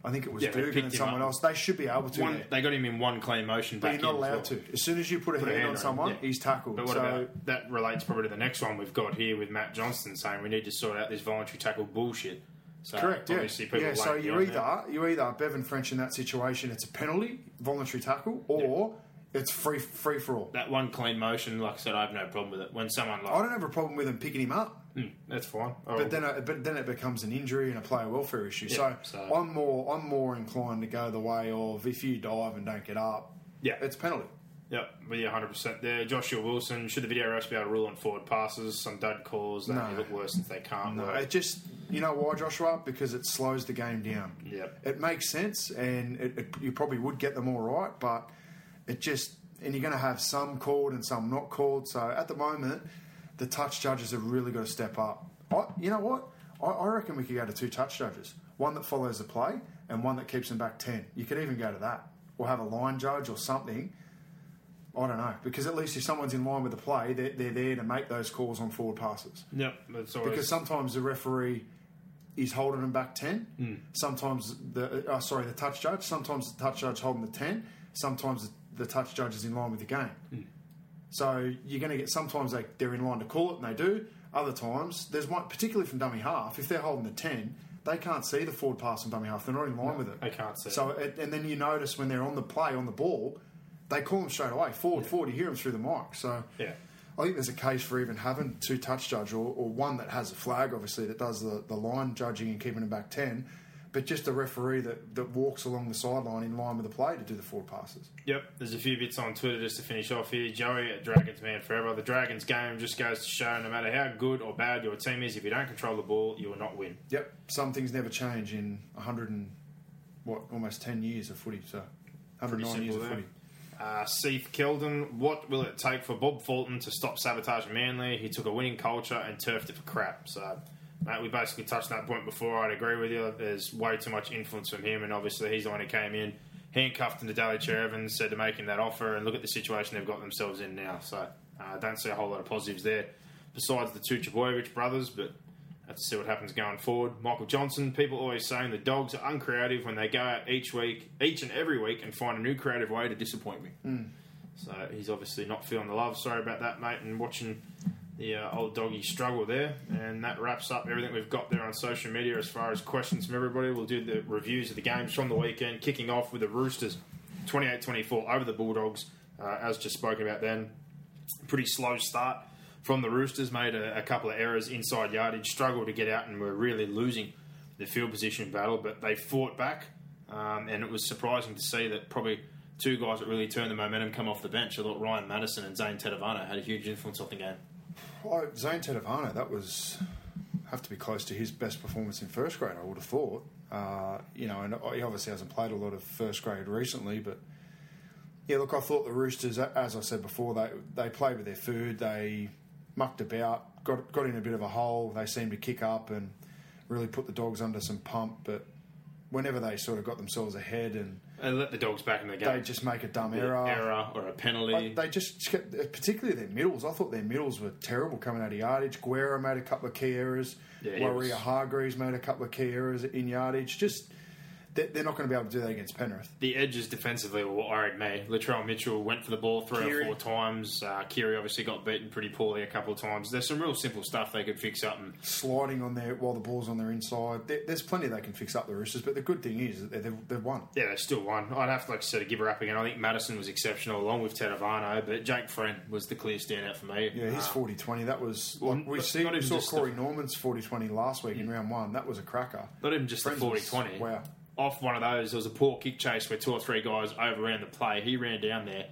I think it was Yeah, Dugan and someone else. They should be able to. One, they got him in one clean motion but you're not allowed well. to. As soon as you put a Put hand, hand on on someone, yeah. he's tackled. But what so, about that relates probably to the next one we've got here with Matt Johnston saying we need to sort out this voluntary tackle bullshit. So Correct. Yeah. people Yeah. So you're either there. you either Bevan French in that situation, it's a penalty, voluntary tackle, or it's free free for all. that one clean motion. Like I said, I have no problem with it. When someone like I don't have a problem with him picking him up. Hmm, that's fine. Oh, But then, it, but then it becomes an injury and a player welfare issue. Yeah, so, so- I'm more, I'm more inclined to go the way of if you dive and don't get up, Yeah. it's penalty. Yep, but yeah, hundred percent. There, Joshua Wilson. Should the video refs be able to rule on forward passes? Some dud calls that No. look worse since they can't. No, work. it just, you know why, Joshua? Because it slows the game down. Yep. It makes sense, and it, it, you probably would get them all right, but it just, and you're going to have some called and some not called. So at the moment, the touch judges have really got to step up. I, you know what? I, I reckon we could go to two touch judges. One that follows the play and one that keeps them back 10. You could even go to that. Or have a line judge or something. I don't know. Because at least if someone's in line with the play, they're, they're there to make those calls on forward passes. Yep, that's always Because sometimes the referee is holding them back 10. Sometimes the, uh, sorry, the touch judge. Sometimes the touch judge holding the 10. Sometimes the touch judge is in line with the game. Hmm. So you're going to get sometimes they, they're in line to call it, and they do. Other times, there's one, particularly from dummy half, if they're holding the 10, they can't see the forward pass from dummy half. They're not in line with it. they can't see So, it, and then you notice when they're on the play, on the ball, they call them straight away, forward, forward. You hear them through the mic. So Yeah. I think there's a case for even having two touch judge or, or one that has a flag, obviously, that does the, the line judging and keeping them back 10, but just a referee that, that walks along the sideline in line with the play to do the forward passes. Yep, there's a few bits on Twitter just to finish off here. Joey at Dragons Man Forever. The Dragons game just goes to show no matter how good or bad your team is, if you don't control the ball, you will not win. Yep, some things never change in 100 and, what, almost 10 years of footy, so 109 years of simple footy. Uh, Seith Keldon, what will it take for Bob Fulton to stop sabotaging Manly? He took a winning culture and turfed it for crap. So, mate, we basically touched that point before. I'd agree with you. There's way too much influence from him, and obviously he's the one who came in, handcuffed into Daly Cherry Evans, said to make him that offer, and look at the situation they've got themselves in now. So, I uh, don't see a whole lot of positives there, besides the two Trbojevic brothers, but to see what happens going forward. Michael Johnson, people always saying the dogs are uncreative when they go out each week, each and every week, and find a new creative way to disappoint me. So he's obviously not feeling the love. Sorry about that, mate, and watching the uh, old doggy struggle there. And that wraps up everything we've got there on social media as far as questions from everybody. We'll do the reviews of the games from the weekend, kicking off with the Roosters 28 24 over the Bulldogs, uh, as just spoken about then. Pretty slow start from the Roosters, made a, a couple of errors inside yardage, struggled to get out, and were really losing the field position battle. But they fought back, um, and it was surprising to see that probably two guys that really turned the momentum come off the bench. I thought Ryan Matterson and Zane Tetevano had a huge influence on the game. Well, Zane Tetevano, that was have to be close to his best performance in first grade. I would have thought. Uh, you know, and he obviously hasn't played a lot of first grade recently, but yeah, look, I thought the Roosters, as I said before, they they played with their food. They mucked about, got got in a bit of a hole. They seemed to kick up and really put the dogs under some pump. But whenever they sort of got themselves ahead and And let the dogs back in the game. they just make a dumb error, error or a penalty. like, they just kept, particularly their middles. I thought their middles were terrible coming out of yardage. Guerra made a couple of key errors. Yeah, Waerea-Hargreaves made a couple of key errors in yardage. Just they're not going to be able to do that against Penrith. the edges defensively were what worried me. Latrell Mitchell went for the ball three Keary. or four times. Uh, Keary obviously got beaten pretty poorly a couple of times. There's some real simple stuff they could fix up and Sliding on their while the ball's on their inside. There, there's plenty they can fix up the Roosters. But the good thing is that they've, they've won. Yeah, they still won. I'd have to, like I said, give her up again. I think Matterson was exceptional along with Tetevano, but Jake Friend was the clear standout for me. Yeah, his Uh, 40 20. That was. well, like, we see, we saw Corey the- Norman's 40 20 last week in round one. That was a cracker. Not even just Friends the 40 20. wow. Off one of those, there was a poor kick chase where two or three guys overran the play. He ran down there,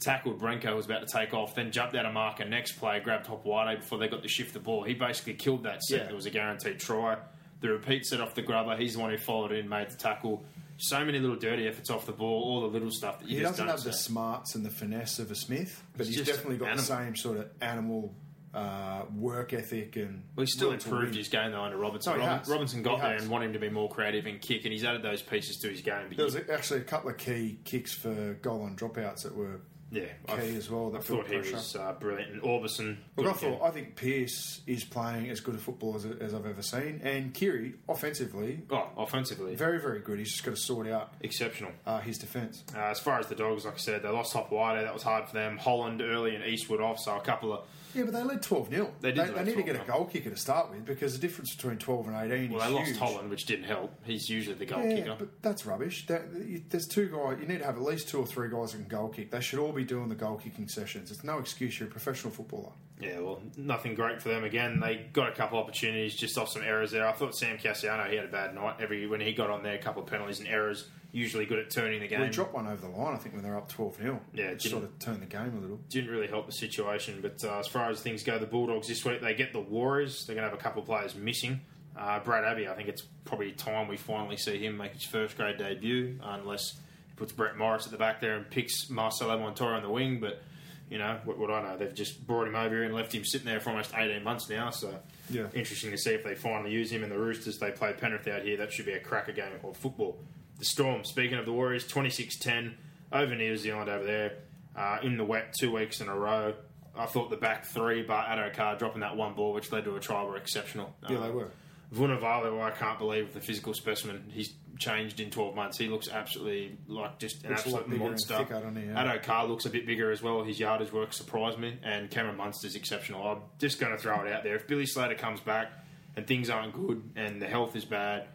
tackled Brenko, was about to take off, then jumped out of marker. Next play, grabbed top wide before they got to shift the ball. He basically killed that set. Yeah. It was a guaranteed try. The repeat set off the grubber. He's the one who followed in, made the tackle. So many little dirty efforts off the ball, all the little stuff that you He doesn't don't have the smarts and the finesse of a Smith, but He's he's, definitely got animal. the same sort of animal uh, work ethic and. Well, he's still improved his game though under Robinson. No, Robin- Robinson got there and wanted him to be more creative and kick, and he's added those pieces to his game. But There you- was actually a couple of key kicks for goal and dropouts that were yeah, key as well. That I thought he pressure. was uh, brilliant. And Orbison, Look, I thought I think Pearce is playing as good a football as, as I've ever seen, and Keary offensively oh, offensively, very very good. He's just got to sort out exceptional. uh, his defence. Uh, as far as the dogs, like I said, they lost Top White. That was hard for them. Holland early and Eastwood off, so a couple of Yeah, but they led twelve 0 They They, did they, lead need to get a goal kicker to start with because the difference between twelve and eighteen well, is they lost huge. Holland, which didn't help. He's usually the goal Yeah, kicker. but that's rubbish. That, you, there's two guys. You need to have at least two or three guys that can goal kick. They should all be doing the goal kicking sessions. It's no excuse. You're a professional footballer. Yeah, well, nothing great for them again. They got a couple opportunities just off some errors there. I thought Sam Kasiano he had a bad night. Every when he got on there, a couple of penalties and errors. Usually good at turning the game. We dropped one over the line. I think when they're up twelve 0 Yeah, it sort of turned the game a little. didn't really help the situation. But uh, as far as things go, the Bulldogs this week they get the Warriors. They're going to have a couple of players missing. Uh, Brad Abbey, I think it's probably time we finally see him make his first grade debut, unless he puts Brett Morris at the back there and picks Marcelo Montoya on the wing. But you know what, what I know, they've just brought him over here and left him sitting there for almost eighteen months now. So Yeah. interesting to see if they finally use him. And the Roosters they play Penrith out here. That should be a cracker game of football. The Storm. Speaking of the Warriors, 26-10 over New Zealand over there uh, in the wet two weeks in a row. I thought the back three, but Addo Carr dropping that one ball, which led to a try, were exceptional. Yeah, Uh, they were. Vunivalu, I can't believe the physical specimen he's changed in 12 months. He looks absolutely like just an Looks absolute monster. thicker? Yeah. Addo Carr looks a bit bigger as well. His yardage work surprised me, and Cameron Munster's exceptional. I'm just going to throw it out there. If Billy Slater comes back and things aren't good and the health is bad,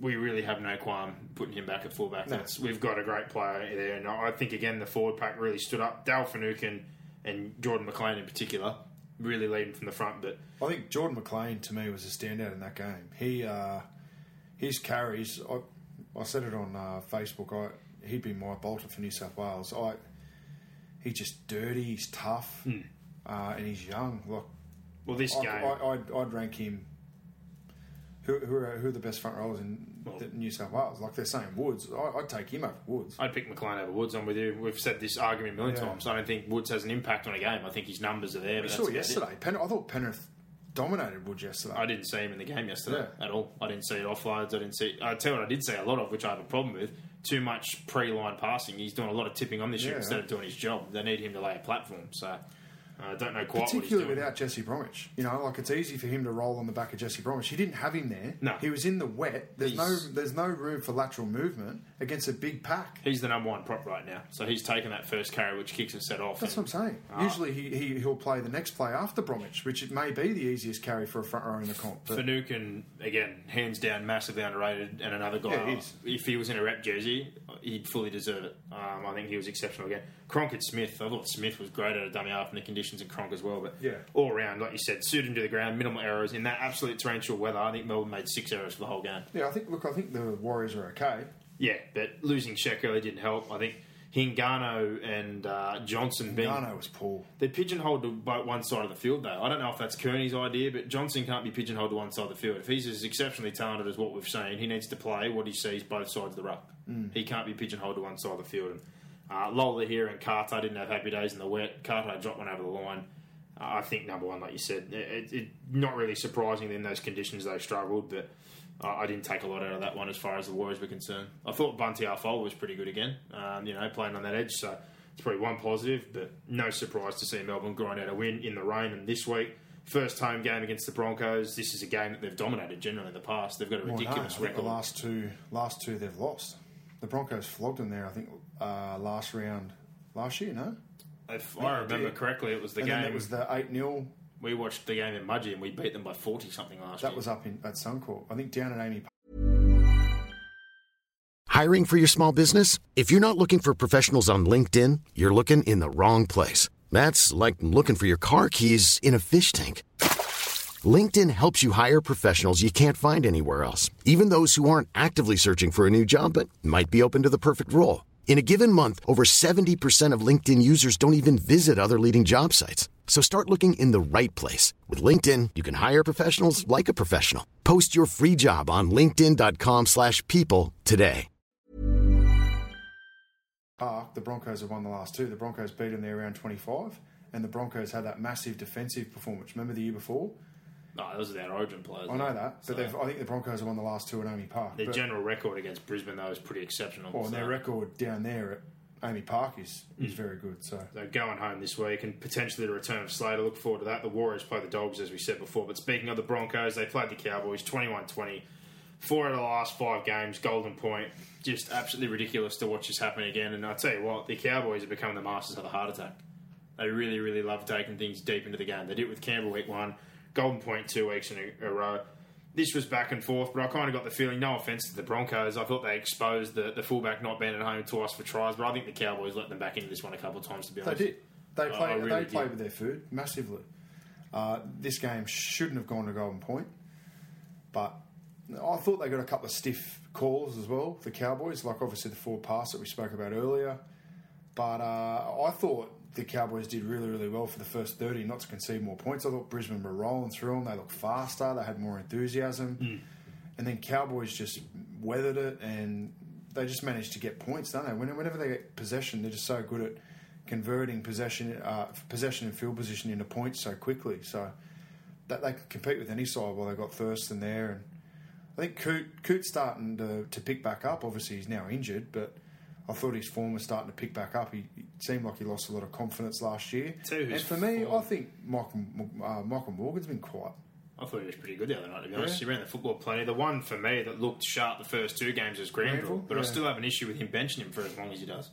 we really have no qualm putting him back at fullback. No. That's, we've got a great player there, and I think again the forward pack really stood up. Dal Finucane and Jordan McLean in particular really leading from the front, but I think Jordan McLean to me was a standout in that game. He uh, his carries. I, I said it on uh, Facebook. I he'd be my bolter for New South Wales. I he's just dirty. He's tough, uh, and he's young. Look, well, this I, game. I, I'd, I'd rank him. Who, who, are, who are the best front rowers in the New South Wales? Like they're saying Woods. I, I'd take him over Woods. I'd pick McLean over Woods. I'm with you. We've said this argument a million Yeah. times. I don't think Woods has an impact on a game. I think his numbers are there. we But saw that's it about it. yesterday. Pen, I thought Penrith dominated Woods yesterday. I didn't see him in the game yesterday Yeah. at all. I didn't see it offloads. I didn't see. I tell you what, I did see a lot of, which I have a problem with. Too much pre-line passing. He's doing a lot of tipping on this year Yeah. instead of doing his job. They need him to lay a platform. So I don't know quite what he's Particularly doing. without Jesse Bromwich. You know, like it's easy for him to roll on the back of Jesse Bromwich. He didn't have him there. No. He was in the wet. There's no there's no room for lateral movement against a big pack. He's the number one prop right now. So he's taken that first carry, which kicks us set off. That's and- what I'm saying. Ah. Usually he, he he'll play the next play after Bromwich, which it may be the easiest carry for a front row in the comp. But Finucane, again, hands down, massively underrated, and another guy. Yeah. If he was in a rep jersey, he'd fully deserve it. Um, I think he was exceptional again. Cronkett Smith, I thought Smith was great at a dummy half in the conditions and Cronk as well. But Yeah. all around, like you said, suited him to the ground, minimal errors in that absolute torrential weather. I think Melbourne made six errors for the whole game. yeah, I think look, I think the Warriors are okay. Yeah, but losing Sheck early didn't help. I think Hingano and uh, Johnson being Garno was poor. they're pigeonholed to one side of the field, though. I don't know if that's Kearney's idea, but Johnson can't be pigeonholed to one side of the field. If he's as exceptionally talented as what we've seen, he needs to play what he sees both sides of the ruck. He can't be pigeonholed to one side of the field. And uh, Lola here and Carter didn't have happy days in the wet. Carter dropped one over the line. Uh, I think number one, like you said, it, it, it, not really surprising in those conditions they struggled, but I didn't take a lot out of that one as far as the Warriors were concerned. I thought Bunty Afoa was pretty good again, um, you know, playing on that edge, so it's probably one positive, but no surprise to see Melbourne grind out a win in the rain. And this week, first home game against the Broncos, this is a game that they've dominated generally in the past. They've got a Well, no, ridiculous record. the last two last two they've lost. The Broncos flogged them there. I think uh, last round last year. No, if I remember did. correctly, it was the and game. it was the eight 0 we watched the game in Mudgee and we beat them by 40 something last That year. That was up in at Suncorp. I think down at AAMI Hiring for your small business? If you're not looking for professionals on LinkedIn, you're looking in the wrong place. That's like looking for your car keys in a fish tank. LinkedIn helps you hire professionals you can't find anywhere else, even those who aren't actively searching for a new job but might be open to the perfect role. In a given month, over 70% of LinkedIn users don't even visit other leading job sites. So start looking in the right place. With LinkedIn, you can hire professionals like a professional. Post your free job on linkedin.com/people slash people today. Park, the Broncos have won the last two. The Broncos beat them there around 25, and the Broncos had that massive defensive performance. Remember the year before? No, those are their origin players. I know that, So but they've, I think the Broncos have won the last two at AAMI Park. their But- general record against Brisbane, though, is pretty exceptional. well, and their record down there at AAMI Park is, is hmm. very good. So So going home this week and potentially the return of Slater. Look forward to that. The Warriors play the Dogs, as we said before. But speaking of the Broncos, they played the Cowboys 21 20. Four out of the last five games, Golden Point. Just absolutely ridiculous to watch this happen again. And I tell you what, the Cowboys are becoming the masters of the heart attack. They really, really love taking things deep into the game. They did it with Canberra week one, Golden Point two weeks in a, a row. This was back and forth, but I kind of got the feeling, no offense to the Broncos, I thought they exposed the, the fullback not being at home twice for tries, but I think the Cowboys let them back into this one a couple of times, to be honest. they did. They played. Really they did. played with their food massively. Uh, this game shouldn't have gone to Golden Point, but I thought they got a couple of stiff calls as well. The Cowboys, like obviously the forward pass that we spoke about earlier, but uh, I thought the Cowboys did really, really well for the first thirty, not to concede more points. I thought Brisbane were rolling through them. They looked faster. They had more enthusiasm, Hmm. and then Cowboys just weathered it and. They just managed to get points, don't they? Whenever they get possession, they're just so good at converting possession, uh, possession and field position into points so quickly. So that they can compete with any side while they've got Thurston there. And I think Coote, Coote's starting to, to pick back up. Obviously, he's now injured, but I thought his form was starting to pick back up. He it seemed like he lost a lot of confidence last year. And for me, form- I think Michael, uh, Michael Morgan's been quiet. I thought he was pretty good the other night, to be honest. He ran the football plenty. The one for me that looked sharp the first two games was Granville, but I still have an issue with him benching him for as long as he does.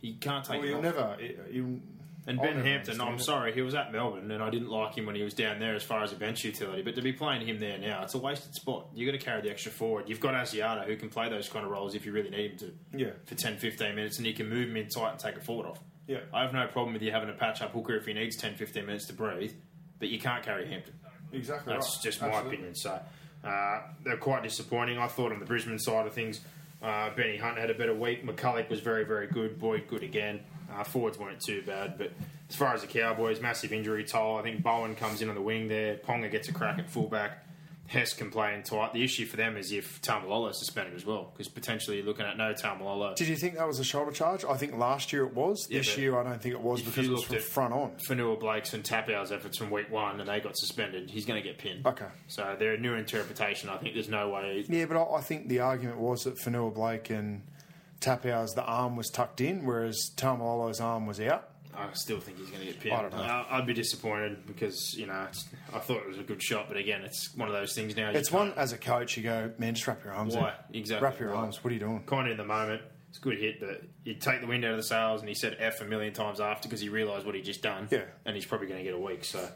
He can't take Well, you'll off. never. You, And Ben Hampton, I'm it. sorry, he was at Melbourne, and I didn't like him when he was down there as far as a bench utility. But to be playing him there now, it's a wasted spot. You've got to carry the extra forward. You've got Asiata who can play those kind of roles if you really need him to. Yeah. For 10, 15 minutes, and you can move him in tight and take a forward off. Yeah. I have no problem with you having a patch up hooker if he needs 10, 15 minutes to breathe, but you can't carry Hampton. Exactly That's right. just my Absolutely. opinion. So uh, they're quite disappointing. I thought on the Brisbane side of things, uh, Benny Hunt had a better week. McCullough was very, very good. Boyd good again. Uh, forwards weren't too bad, but as far as the Cowboys, massive injury toll. I think Bowen comes in on the wing there. Ponga gets a crack at fullback. Hess can play in tight. The issue for them is if Taumalolo is suspended as well, because potentially you're looking at no Taumalolo. Did you think that was a shoulder charge? I think last year it was. Yeah, this year I don't think it was because you it was looked from at front on. Fanua Blake's and Tapau's efforts from week one, and they got suspended. He's going to get pinned. Okay. So they're a new interpretation. I think there's no way Yeah, but I, I think the argument was that Fanua Blake and Tapau's the arm was tucked in, whereas Taumalolo's arm was out. I still think he's going to get pinned. I don't know. I- I'd be disappointed because you know it's, I thought it was a good shot, but again, it's one of those things now. It's one as a coach, you go, man, just wrap your arms. Why? out. Exactly. Wrap your Why? arms. What are you doing? kind of in the moment. It's a good hit, but you take the wind out of the sails, and he said F a million times after because he realised what he'd just done. Yeah. and he's probably going to get a week, so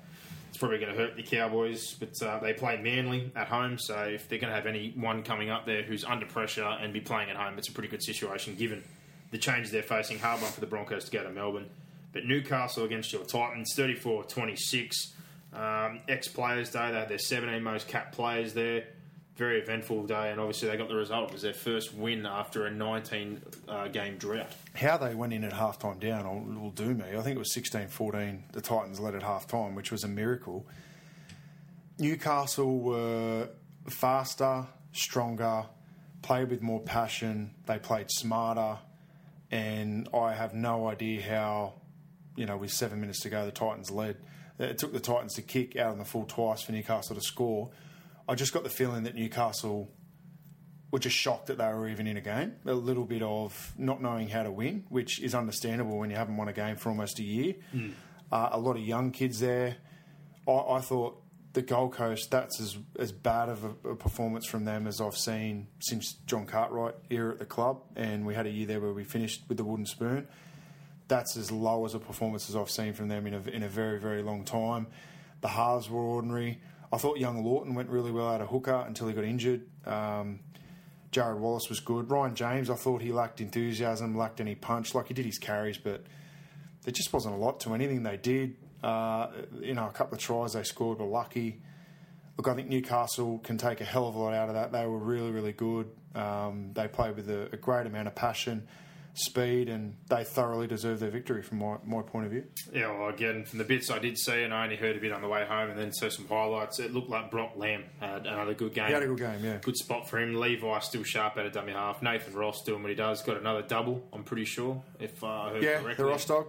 it's probably going to hurt the Cowboys. But uh, they play Manly at home, so if they're going to have anyone coming up there who's under pressure and be playing at home, it's a pretty good situation given the changes they're facing. Hard one for the Broncos to go to Melbourne, but Newcastle against your Titans, 34-26. Um, Ex players day, they had their 17 most capped players there very eventful day, and obviously they got the result. It was their first win after a 19 uh, game drought. How they went in at halftime down will, will do me. I think it was 16 14. The Titans led at halftime, which was a miracle. Newcastle were faster, stronger, played with more passion. They played smarter, and I have no idea how, you know, with seven minutes to go, the Titans led. It took the Titans to kick out on the full twice for Newcastle to score. I just got the feeling that Newcastle were just shocked that they were even in a game. A little bit of not knowing how to win, which is understandable when you haven't won a game for almost a year. Uh, a lot of young kids there. I, I thought the Gold Coast, that's as, as bad of a, a performance from them as I've seen since John Cartwright here at the club. And we had a year there where we finished with the wooden spoon. That's as low as a performance as I've seen from them in a, in a very, very long time. The halves were ordinary. I thought young Lawton went really well out of hooker until he got injured. Um, Jarrod Wallace was good. Ryan James, I thought he lacked enthusiasm, lacked any punch. Like he did his carries, but there just wasn't a lot to anything they did. Uh, you know, a couple of tries they scored were lucky. Look, I think Newcastle can take a hell of a lot out of that. They were really, really good. Um, they played with a, a great amount of passion, speed, and they thoroughly deserve their victory from my, my point of view. Yeah, well, again, from the bits I did see, and I only heard a bit on the way home, and then saw some highlights. It looked like Brock Lamb had another good game. He had a good game, yeah. Good spot for him. Levi still sharp at a dummy half. Nathan Ross doing what he does. Got another double. I'm pretty sure, if uh, I heard Yeah, correctly. the Ross dog.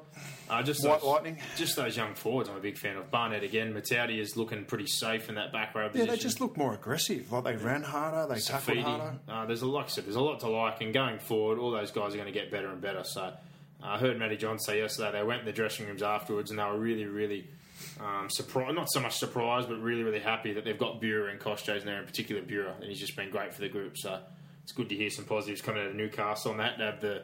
Uh, just White those, Lightning. Just those young forwards. I'm a big fan of. Barnett again. Matauti is looking pretty safe in that back row position. Yeah, they just look more aggressive. Like they ran harder, they tackled harder. Uh, there's a like I said, there's a lot to like, and going forward, all those guys are going to get better and better. So, I heard Matty John say yesterday they went in the dressing rooms afterwards, and they were really, really um, surprised. Not so much surprised, but really, really happy that they've got Bureau and in there, in particular Bureau, and he's just been great for the group. So, it's good to hear some positives coming out of Newcastle, and that to have the.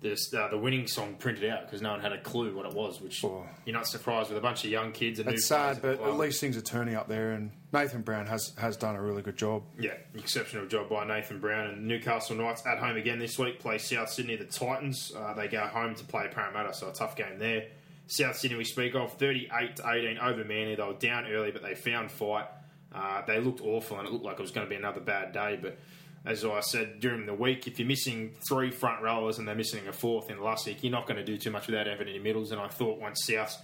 The, uh, the winning song printed out because no one had a clue what it was, which Oh. you're not surprised with a bunch of young kids and It's new sad, but at least things are turning up there, and Nathan Brown has, has done a really good job. Yeah, exceptional job by Nathan Brown and Newcastle Knights at home again this week. Play South Sydney, the Titans. Uh, they go home to play Parramatta, so a tough game there. South Sydney, we speak of, 38 to 18 over Manly. They were down early, but they found fight. Uh, they looked awful, and it looked like it was going to be another bad day. But as I said during the week, if you're missing three front rowers and they're missing a fourth in Lussick, you're not going to do too much without having any middles. And I thought once South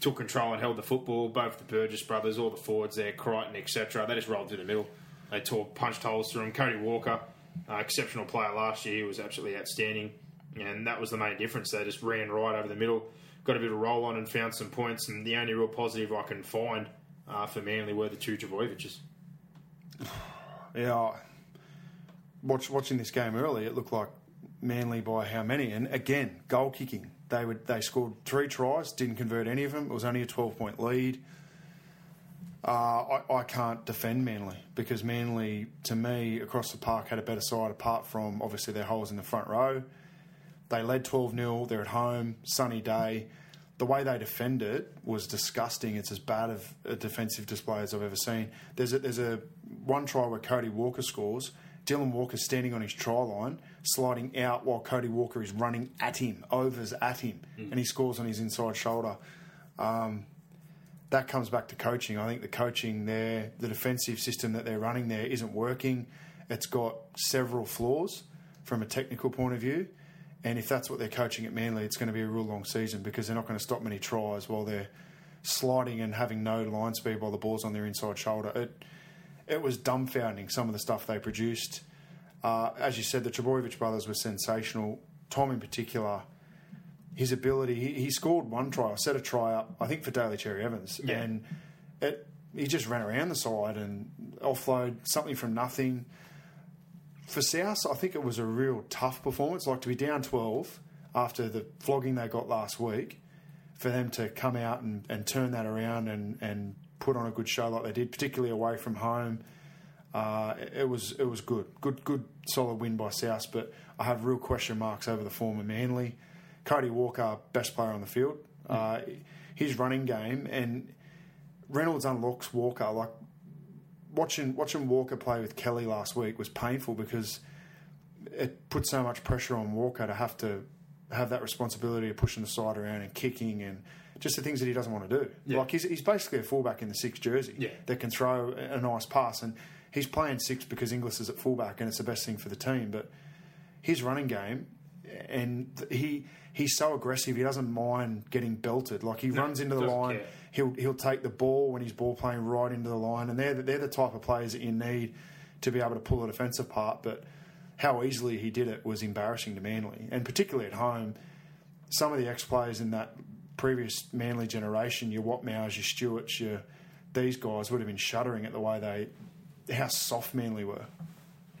took control and held the football, both the Burgess brothers, all the forwards there, Crichton, etc., they just rolled through the middle. They tore punched holes through them. Cody Walker, uh, exceptional player last year, he was absolutely outstanding. And that was the main difference. They just ran right over the middle, got a bit of roll on and found some points. And the only real positive I can find uh, for Manly were the two Trbojeviches. <sighs> Yeah, watch, watching this game early, it looked like Manly by how many? And again, goal kicking. They would they scored three tries, didn't convert any of them. It was only a twelve point lead. Uh, I, I can't defend Manly because Manly, to me, across the park had a better side apart from obviously their holes in the front row. They led 12 0, they're at home, sunny day. The way they defend it was disgusting. It's as bad of a defensive display as I've ever seen. There's a, there's a one try where Cody Walker scores. Dylan Walker's standing on his try line, sliding out while Cody Walker is running at him, overs at him, and he scores on his inside shoulder. Um, that comes back to coaching. I think the coaching there, the defensive system that they're running there isn't working. It's got several flaws from a technical point of view. And if that's what they're coaching at Manly, it's going to be a real long season because they're not going to stop many tries while they're sliding and having no line speed while the ball's on their inside shoulder. It it was dumbfounding some of the stuff they produced. Uh, as you said, the Trbojevic brothers were sensational. Tom in particular, his ability, he, he scored one try, set a try up, I think for Daly Cherry Evans, Yeah. and it, he just ran around the side and offload something from nothing. For South, I think it was a real tough performance. Like to be down 12 after the flogging they got last week, for them to come out and, and turn that around and, and put on a good show like they did, particularly away from home. Uh, it, was it was good, good, good, solid win by South. But I have real question marks over the former Manly. Cody Walker, best player on the field. Uh, his running game and Reynolds unlocks Walker. Like watching watching Walker play with Kelly last week was painful because it put so much pressure on Walker to have to have that responsibility of pushing the side around and kicking and just the things that he doesn't want to do. Yeah. Like he's, he's basically a fullback in the six jersey Yeah. that can throw a a nice pass and he's playing six because Inglis is at fullback and it's the best thing for the team. But his running game and he he's so aggressive. He doesn't mind getting belted. Like he runs into the line. care. He'll he'll take the ball when he's ball playing right into the line, and they're the- they're the type of players that you need to be able to pull a defensive part. But how easily he did it was embarrassing to Manly, and particularly at home. Some of the ex players in that previous Manly generation, your Watmoughs, your Stewarts, your these guys would have been shuddering at the way they how soft Manly were.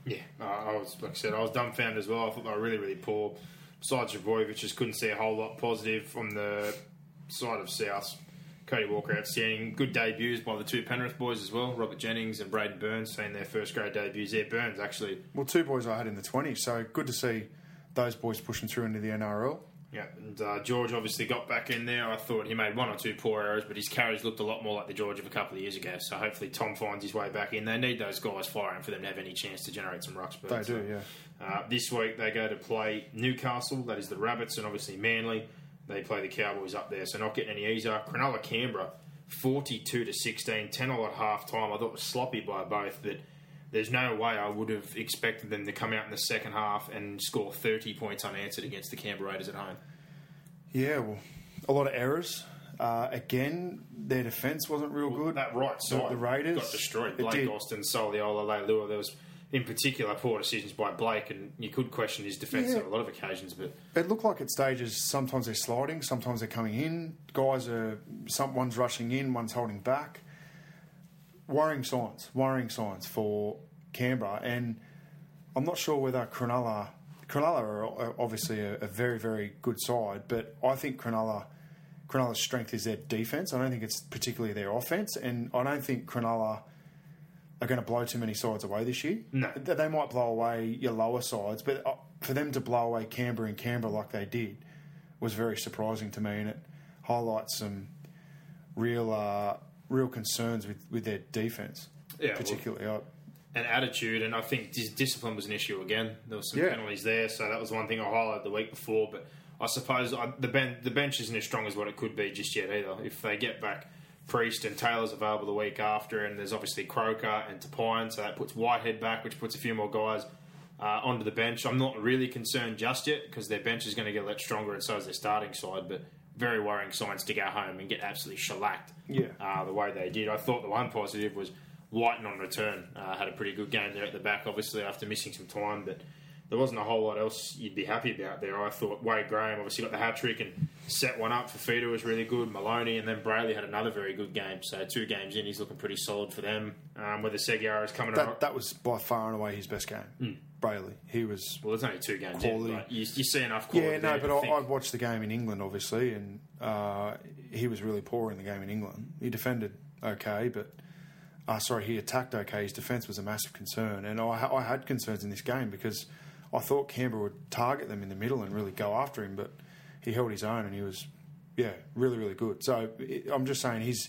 Yeah, I was like I said, I was dumbfounded as well. I thought they were really, really poor. Besides Trbojevic, just couldn't see a whole lot positive from the side of South. Cody Walker outstanding. Good debuts by the two Penrith boys as well. Robert Jennings and Braden Burns seeing their first grade debuts there. Burns actually, Well, two boys I had in the 20s, so good to see those boys pushing through into the NRL. Yeah, and uh, George obviously got back in there. I thought he made one or two poor errors, but his carries looked a lot more like the George of a couple of years ago. So hopefully Tom finds his way back in. They need those guys firing for them to have any chance to generate some rucks. They do, yeah. Uh, this week they go to play Newcastle, that is the Rabbits, and obviously Manly. They play the Cowboys up there, so not getting any easier. Cronulla, Canberra, 42 to 16, 10 all at half time. I thought it was sloppy by both, but there's no way I would have expected them to come out in the second half and score 30 points unanswered against the Canberra Raiders at home. Yeah, well, a lot of errors. Uh, again, their defence wasn't real good. That right The- side the Raiders got destroyed. Blake. Austin, Soliola, Leilua. There was, in particular, poor decisions by Blake, and you could question his defence Yeah. on a lot of occasions, but It looked like at stages sometimes they're sliding, sometimes they're coming in. Guys are some one's rushing in, one's holding back. Worrying signs, worrying signs for Canberra, and I'm not sure whether Cronulla. Cronulla are obviously a, a very very good side, but I think Cronulla. Cronulla's strength is their defence. I don't think it's particularly their offence, and I don't think Cronulla are going to blow too many sides away this year. No. They might blow away your lower sides, but uh, for them to blow away Canberra and Canberra like they did was very surprising to me, and it highlights some real, uh, real concerns with, with their defence, Yeah, particularly. I, and attitude, and I think dis- discipline was an issue again. There was some Yeah. penalties there, so that was one thing I highlighted the week before. But I suppose I, the ben- the bench isn't as strong as what it could be just yet either. If they get back Priest and Taylor's available the week after, and there's obviously Croker and Tapine, so that puts Whitehead back, which puts a few more guys uh, onto the bench. I'm not really concerned just yet because their bench is going to get a lot stronger, and so is their starting side. But very worrying signs to go home and get absolutely shellacked. Yeah. uh, the way they did. I thought the one positive was Whiten on return uh, had a pretty good game there at the back, obviously after missing some time, but there wasn't a whole lot else you'd be happy about there. I thought Wade Graham obviously got the hat trick and set one up. Fifita was really good. Maloney and then Brailey had another very good game. So two games in, he's looking pretty solid for them. Um, whether Segeyaro is coming that, that was by far and away his best game. Brailey, he was well, there's only two games Quality. in, but you, you see enough quality. Yeah, no, but I, I watched the game in England, obviously, and uh, he was really poor in the game in England. He defended okay, but uh, sorry, he attacked okay. His defence was a massive concern, and I, I had concerns in this game because I thought Canberra would target them in the middle and really go after him, but he held his own and he was, yeah, really, really good. So it, I'm just saying his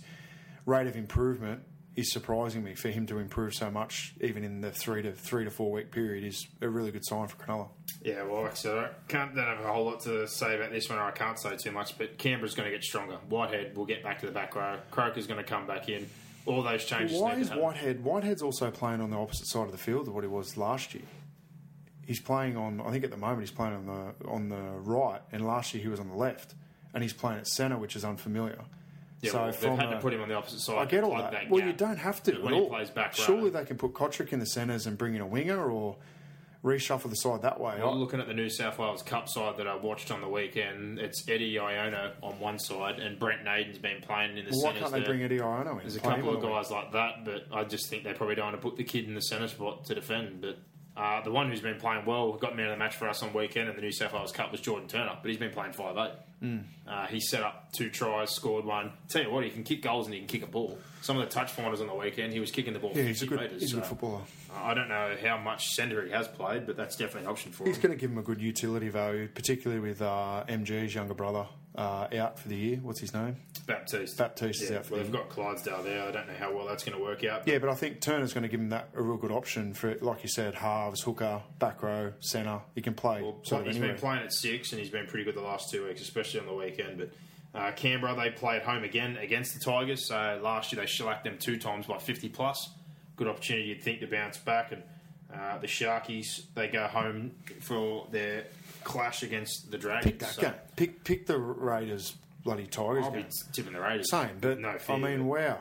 rate of improvement is surprising me for him to improve so much, even in the three to three to four week period, is a really good sign for Cronulla. Yeah, well, like I said, I can't don't have a whole lot to say about this one, or I can't say too much. But Canberra's going to get stronger. Whitehead will get back to the back row. Croker's going to come back in. All those changes. Why is. Whitehead? Whitehead's also playing on the opposite side of the field of what he was last year. He's playing on. I think at the moment he's playing on the on the right, and last year he was on the left, and he's playing at centre, which is unfamiliar. Yeah, so well, they've had to put him on the opposite side. I get all plug that. well, you don't have to when all. he plays back. Surely they can put Cotric in the centres and bring in a winger, or reshuffle the side that way. Well, looking at the New South Wales Cup side that I watched on the weekend, it's Eddie Iona on one side and Brent Naden's been playing in the well, why can't they there. bring Eddie Iono in? There's a couple of guys like that, but I just think they probably don't want to put the kid in the centre spot to defend. But uh, the one who's been playing well, got man of the match for us on weekend in the New South Wales Cup was Jordan Turner, but he's been playing five eight. Mm. Uh, he set up two tries, scored one. Tell you what, he can kick goals and he can kick a ball. Some of the touch finders on the weekend, he was kicking the ball Yeah, 50 he's a good, metres. he's a good footballer. uh, I don't know how much centre he has played, but that's definitely an option for He's him. He's going to give him a good utility value, particularly with uh, MG's younger brother uh, out for the year. What's his name? Baptiste. Baptiste is yeah, out for well, the they've got Clydesdale there. I don't know how well that's going to work out. Yeah, but I think Turner's going to give him that a real good option for, like you said, halves, hooker, back row, centre. He can play Well, sort of he's anywhere. been playing at six, and he's been pretty good the last two weeks, especially on the weekend. But uh, Canberra, they play at home again against the Tigers. So last year they shellacked them two times by 50 plus. Good opportunity, you'd think, to bounce back. And uh, the Sharkies, they go home for their clash against the Dragons. Pick that So game. Pick pick the Raiders bloody Tigers I'll be tipping the Raiders. Same, but no fear, I mean, wow.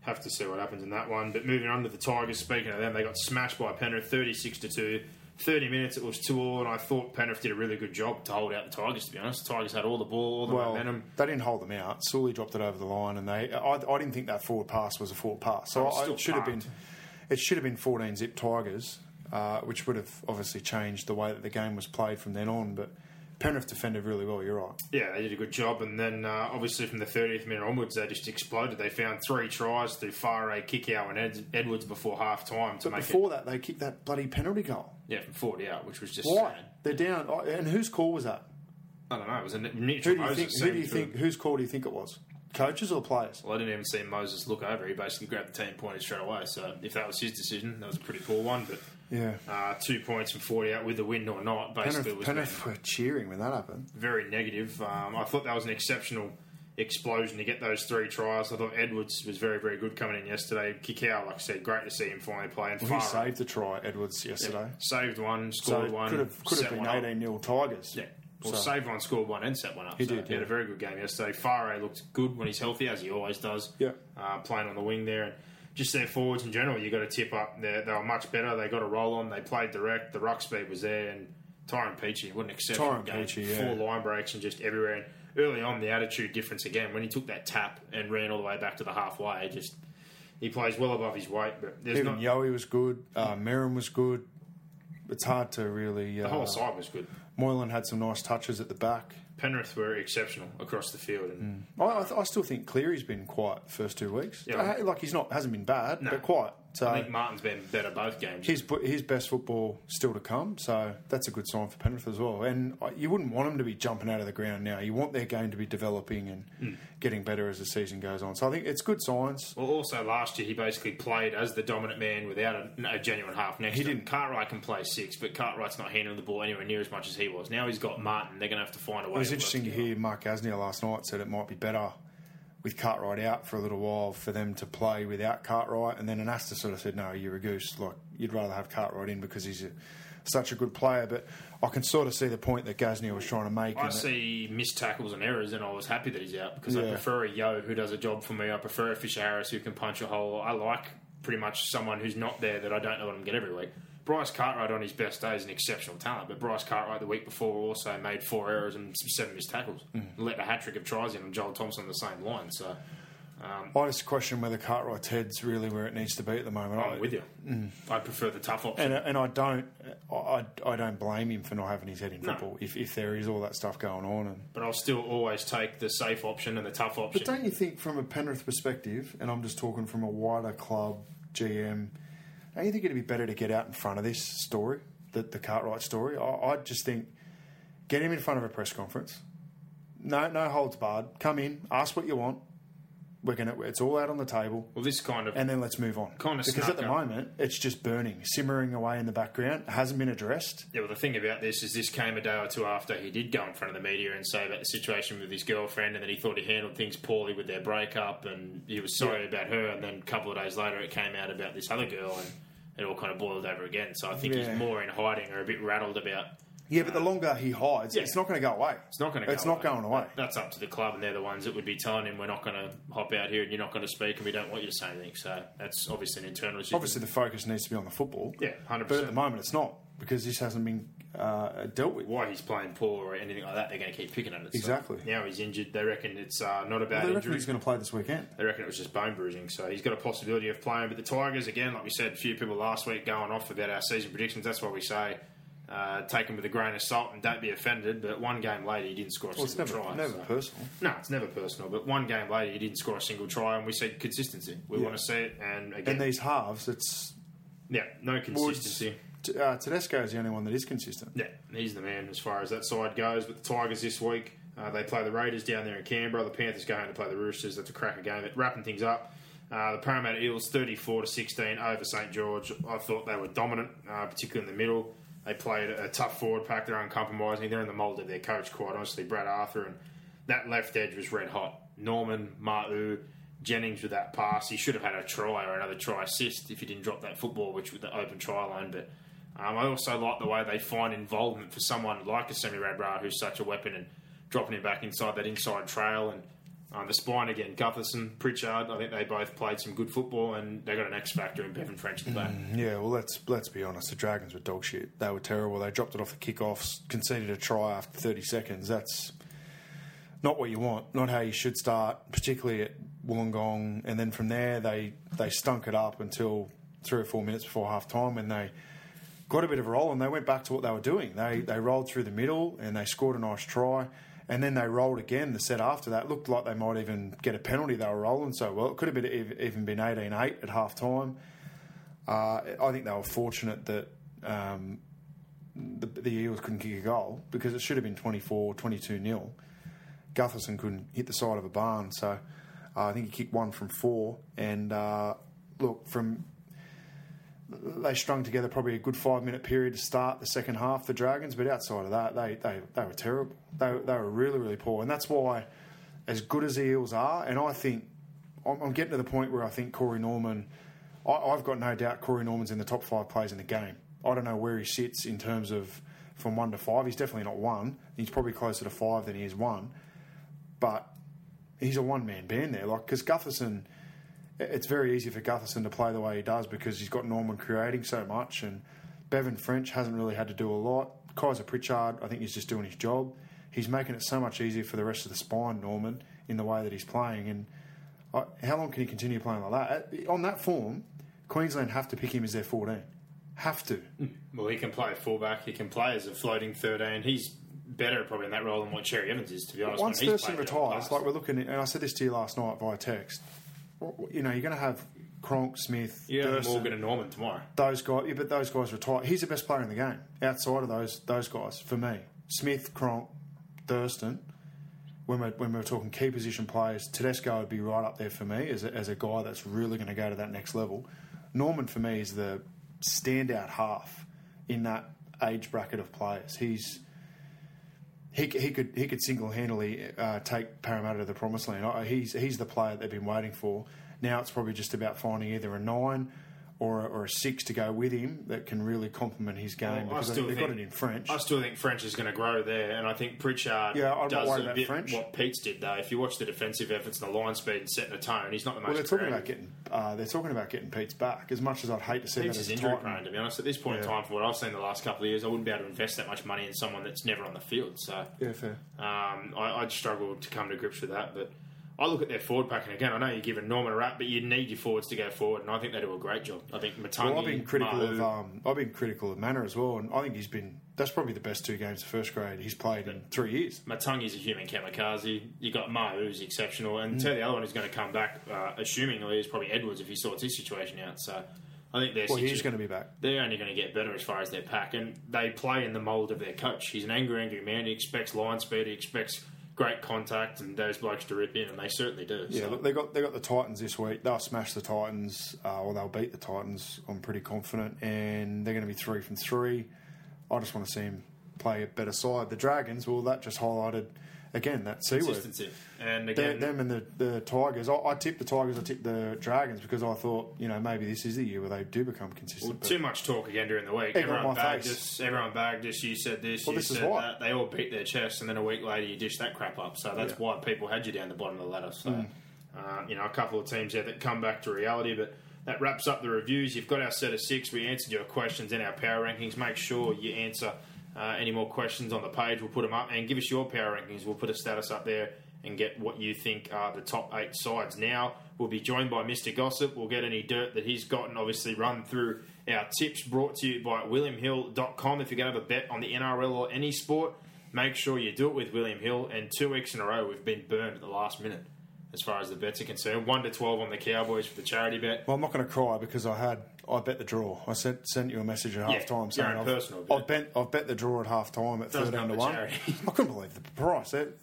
have to see what happens in that one. But moving on to the Tigers, speaking of them, they got smashed by Penrith 36 to 2. 30 minutes it was 2 all, and I thought Penrith did a really good job to hold out the Tigers, to be honest. The Tigers had all the ball, all the Well, momentum. they didn't hold them out. Sully dropped it over the line, and they. I, I didn't think that forward pass was a forward pass. So I was I, still it should have been. It should have been 14 zip Tigers, uh, which would have obviously changed the way that the game was played from then on. But Penrith defended really well. You're right. Yeah, they did a good job. And then, uh, obviously, from the 30th minute onwards, they just exploded. They found three tries through Fare, Kikau, and Ed- Edwards before half time But make before it. that, they kicked that bloody penalty goal. Yeah, from 40 out, which was just. Why? sad. They're down. oh, And whose call was that? I don't know. It was a Mitchell Who do you Moses think? Who do you think? Whose call do you think it was? Coaches or players? Well, I didn't even see Moses look over. He basically grabbed the team pointed straight away. So if that was his decision, that was a pretty poor one. But Yeah. uh, two points from 40 out with the win or not, basically Penrith, Penrith were cheering when that happened. very negative. Um, I thought that was an exceptional explosion to get those three tries. I thought Edwards was very, very good coming in yesterday. Kikau, like I said, great to see him finally play. And Well, he saved a try, Edwards, yesterday. saved one, scored it one. could have could have been one up. 18 0 Tigers. Yeah. Well, So- saved one, scored one, and set one up. He so did, He had a very good game yesterday. Fare looked good when he's healthy, as he always does. Yeah. Uh, playing on the wing there. Just their forwards in general, you got to tip up. They, they were much better. They got a roll on. They played direct. The ruck speed was there. And Tyrone Peachey, an exceptional Tyrone. Peachey, yeah. Four line breaks and just everywhere. And early on, the attitude difference again. When he took that tap and ran all the way back to the halfway, just he plays well above his weight. But there's Even not, Yowie was good. Uh, Merrin was good. It's hard to really. Uh, the whole side was good. Moylan had some nice touches at the back. Penrith were exceptional across the field. And I, I, I still think Cleary's been quiet the first two weeks. Yeah. Uh, like he's not hasn't been bad, No. but quiet. So I think Martin's been better both games. his his best football still to come. So that's a good sign for Penrith as well. And you wouldn't want them to be jumping out of the ground now. You want their game to be developing and Hmm. getting better as the season goes on. So I think it's good signs. Well, also last year he basically played as the dominant man without a, a genuine half next He didn't- Cartwright can play six, but Cartwright's not handling the ball anywhere near as much as he was. Now he's got Martin. They're going to have to find a way. It was interesting to hear Mark Gasnier last night said it might be better with Cartwright out for a little while for them to play without Cartwright, and then Anasta sort of said, "No, you're a goose. Like you'd rather have Cartwright in because he's a, such a good player." But I can sort of see the point that Gasnier was trying to make. I that- see missed tackles and errors, and I was happy that he's out because I prefer a Yeo who does a job for me. I prefer a Fisher Harris who can punch a hole. I like pretty much someone who's not there that I don't know what I'm get every week. Bryce Cartwright on his best day is an exceptional talent, but Bryce Cartwright the week before also made four errors and seven missed tackles. Mm. Let a hat trick of tries in on Joel Thompson on the same line. So I just question whether Cartwright's head's really where it needs to be at the moment. I- I'm with you. I prefer the tough option. And, and I don't, I, I don't blame him for not having his head in No. football if, if there is all that stuff going on. And but I'll still always take the safe option and the tough option. But don't you think, from a Penrith perspective, and I'm just talking from a wider club GM. Don't you think it'd be better to get out in front of this story, the, the Cartwright story? I, I just think get him in front of a press conference. No, no holds barred. Come in, ask what you want. We're gonna. It's all out on the table, Well, this kind of and then let's move on. Kind of because at the up. moment it's just burning, simmering away in the background. It hasn't been addressed. Yeah, well, the thing about this is this came a day or two after he did go in front of the media and say about the situation with his girlfriend and that he thought he handled things poorly with their breakup and he was sorry about her. And then a couple of days later, it came out about this other girl and it all kind of boiled over again. So I think Yeah. he's more in hiding or a bit rattled about. Yeah, but the longer he hides, Yeah. it's not going to go away. It's not going to. Go. It's not going away. That's up to the club, and they're the ones that would be telling him we're not going to hop out here and you're not going to speak, and we don't want you to say anything. So that's obviously an internal issue. Obviously, the focus needs to be on the football. Yeah, 100%. But at the moment, it's not because this hasn't been uh, dealt with. why he's playing poor or anything like that, they're going to keep picking at it. So Exactly. now he's injured. They reckon it's uh, not a bad Well, they reckon injury. he's going to play this weekend. They reckon it was just bone bruising, so he's got a possibility of playing. But the Tigers, again, like we said, a few people last week going off about our season predictions. That's why we say uh, take them with a grain of salt and don't be offended. But one game later, he didn't score a Well, single never, try. never so- personal. No, it's never personal. But one game later, he didn't score a single try, and we said consistency. We Yeah. want to see it, and again, And these halves, it's yeah, no consistency. T- uh, Tedesco is the only one that is consistent. Yeah, he's the man as far as that side goes. But the Tigers this week, uh, they play the Raiders down there in Canberra. The Panthers go home to play the Roosters. That's a cracker game. But wrapping things up, uh, the Parramatta Eels 34 to 16 over St George. I thought they were dominant, uh, particularly in the middle. They played a tough forward pack. They're uncompromising. They're in the mould of their coach, quite honestly, Brad Arthur. And that left edge was red hot. Norman, Ma'u, Jennings with that pass. He should have had a try or another try assist if he didn't drop that football, which with the open try line. But um, I also like the way they find involvement for someone like a Semi Radradra who's such a weapon and dropping him back inside that inside trail and um, the spine again. Gutherson, Pritchard, I think they both played some good football and they got an X factor in Bevan French at the back. Yeah, well, let's let's be honest. The Dragons were dog shit. They were terrible. They dropped it off the kickoffs, conceded a try after 30 seconds. That's not what you want. Not how you should start, particularly at Wollongong. And then from there, they they stunk it up until three or four minutes before half time, and they got a bit of a roll, and they went back to what they were doing. They they rolled through the middle, and they scored a nice try. And then they rolled again. The set after that looked like they might even get a penalty. They were rolling so well. It could have been even been 18-8 at half time. Uh, I think they were fortunate that um, the, the Eels couldn't kick a goal because it should have been 24, 22 nil. Gutherson couldn't hit the side of a barn, so uh, I think he kicked one from four. And uh, look, from they strung together probably a good five minute period to start the second half. The Dragons, but outside of that, they they, they were terrible. They they were really really poor, and that's why, as good as the Eels are, and I think I'm, I'm getting to the point where I think Corey Norman. I, I've got no doubt Corey Norman's in the top five players in the game. I don't know where he sits in terms of from one to five. He's definitely not one. He's probably closer to five than he is one. But he's a one man band there. Like because Gutherson, it's very easy for Gutherson to play the way he does because he's got Norman creating so much, and Bevan French hasn't really had to do a lot. Kaysa Pritchard, I think he's just doing his job. He's making it so much easier for the rest of the spine, Norman, in the way that he's playing. And uh, how long can he continue playing like that? Uh, On that form, Queensland have to pick him as their 14. Have to. Well, he can play fullback. He can play as a floating 13. He's better probably in that role than what Cherry Evans is, to be honest. Once Thurston played it in the retires, like we're looking at, and I said this to you last night via text, you know, you're going to have Cronk, Smith, yeah, Thurston, Morgan and Norman tomorrow. those guys. Yeah, but those guys retire. He's the best player in the game outside of those those guys for me. Smith, Cronk, Thurston. When we're, when we're talking key position players, Tedesco would be right up there for me as a, as a guy that's really going to go to that next level. Norman for me is the standout half in that age bracket of players. He's he, he could he could single handedly uh, take Parramatta to the promised land. He's he's the player they've been waiting for. Now it's probably just about finding either a nine or a, or a six to go with him that can really complement his game Well, I because they, still they've got think- it in French. I still think French is going to grow there, and I think Pritchard Yeah, I'm does a bit French. what Peats did though. If you watch the defensive efforts and the line speed and setting the tone, he's not the most. well, they're talking creative. about getting uh, they're talking about getting Peats back. As much as I'd hate to see Peats that as a injury Titan. prone, to be honest. At this point in time, for what I've seen the last couple of years, I wouldn't be able to invest that much money in someone that's never on the field. So Yeah, fair. Um, I, I'd struggle to come to grips with that, but I look at their forward pack, and again, I know you're giving Norman a rap, but you need your forwards to go forward, and I think they do a great job. I think Matangi, Well, I've been critical Ma'u- of um, I've been critical of Mannah as well, and I think he's been that's probably the best two games of first grade he's played in three years. Matangi's a human kamikaze. You got Ma'u, who's exceptional, and Mm. tell the other one who's going to come back, uh, assumingly, is probably Edwards if he sorts his situation out. So I think they're Well, he's going to be back. they're only going to get better as far as their pack, and they play in the mould of their coach. He's an angry, angry man. He expects line speed. He expects great contact, and those blokes to rip in, and they certainly do. Yeah, so. look, they got they got the Titans this week. They'll smash the Titans, uh, or they'll beat the Titans. I'm pretty confident, and they're going to be three from three. I just want to see him play a better side. The Dragons, well, that just highlighted again that c word. consistency. And Them, again, them and the, the Tigers. I, I tipped the Tigers. I tipped the Dragons because I thought, you know, maybe this is the year where they do become consistent. but- too much talk again during the week. Everyone bagged face. us. Everyone bagged us. You said this. Well, you this is said that. They all beat their chest, and then a week later you dish that crap up. So that's Yeah. why people had you down the bottom of the ladder. So Mm. uh, you know, a couple of teams there that come back to reality, but. That wraps up the reviews. You've got our set of six. We answered your questions in our power rankings. Make sure you answer uh, any more questions on the page. We'll put them up and give us your power rankings. We'll put a status up there and get what you think are the top eight sides. Now we'll be joined by Mr. Gossip. We'll get any dirt that he's gotten. Obviously, run through our tips brought to you by WilliamHill.com. If you're going to have a bet on the NRL or any sport, make sure you do it with William Hill. And two weeks in a row, we've been burned at the last minute as far as the bets are concerned. One to twelve on the Cowboys for the charity bet. Well, I'm not going to cry because I had I bet the draw. I sent sent you a message at Yeah, half time saying I've, personal bet. I've bet I've bet the draw at half time at thirteen to one. <laughs> I couldn't believe the price. It-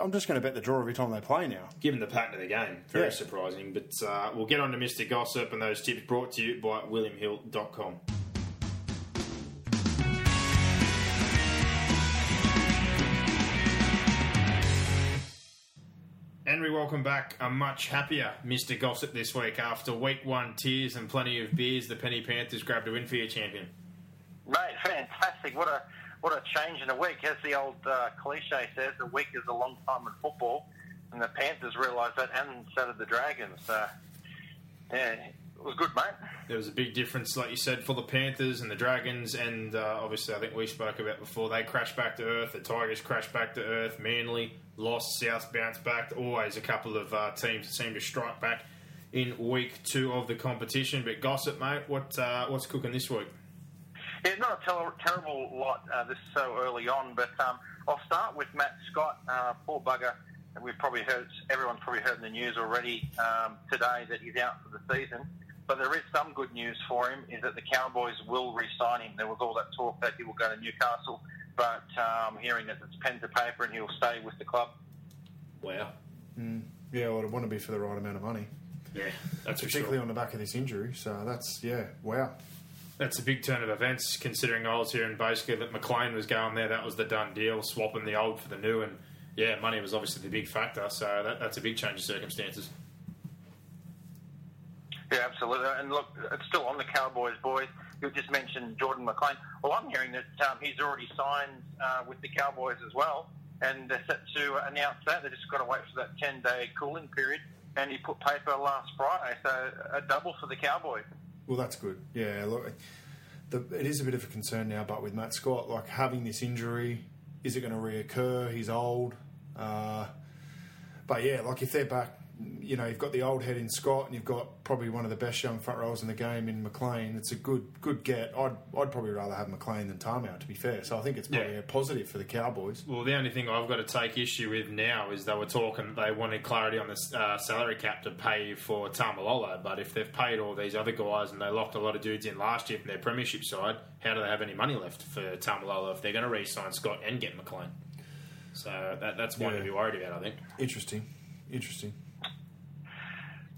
I'm just going to bet the draw every time they play now. Given the pattern of the game, very Yeah. surprising. But uh, we'll get on to Mr. Gossip and those tips brought to you by WilliamHill.com. We welcome back a much happier Mr. Gossip this week after week one tears and plenty of beers. The Penny Panthers grabbed a win for your champion. Mate, fantastic! What a what a change in a week. As the old uh, cliche says, a week is a long time in football, and the Panthers realised that, and so did the Dragons. Yeah, it was good, mate. There was a big difference, like you said, for the Panthers and the Dragons, and uh, obviously, I think we spoke about before. They crashed back to earth. The Tigers crashed back to earth. Manly lost. South bounced back. Always a couple of uh, teams that seem to strike back in week two of the competition. But gossip, mate, what uh, what's cooking this week? Yeah, not a ter- terrible lot uh, this so early on, but um, I'll start with Matt Scott. Uh, poor bugger. And We've probably heard, everyone's probably heard in the news already um, today that he's out for the season. But there is some good news for him, is that the Cowboys will re-sign him. There was all that talk that he will go to Newcastle, but um, hearing that it's pen to paper and he'll stay with the club. Wow. Yeah, well, it'd want to be for the right amount of money, Yeah, that's for particularly sure. on the back of this injury. So that's yeah, wow. That's a big turn of events, considering I was hearing basically that McLean was going there. That was the done deal, swapping the old for the new, and yeah, money was obviously the big factor. So that, that's a big change of circumstances. Yeah, absolutely. And look, it's still on the Cowboys, boys. You just mentioned Jordan McLean. Well, I'm hearing that um, he's already signed uh, with the Cowboys as well, and they're set to announce that. They just got to wait for that 10-day cooling period, and he put paper last Friday, so a double for the Cowboys. Well, that's good. Yeah, look, the, it is a bit of a concern now, but with Matt Scott, like having this injury, is it going to reoccur? He's old. Uh, but yeah, like if they're back, you know, you've got the old head in Scott, and you've got probably one of the best young front rows in the game in McLean. It's a good good get. I'd I'd probably rather have McLean than Tamou, to be fair. So I think it's probably Yeah. a positive for the Cowboys. Well, the only thing I've got to take issue with now is they were talking, they wanted clarity on the uh, salary cap to pay for Taumalolo, but if they've paid all these other guys and they locked a lot of dudes in last year from their premiership side, how do they have any money left for Taumalolo if they're going to re-sign Scott and get McLean? So that, that's one Yeah. to be worried about, I think. Interesting, interesting.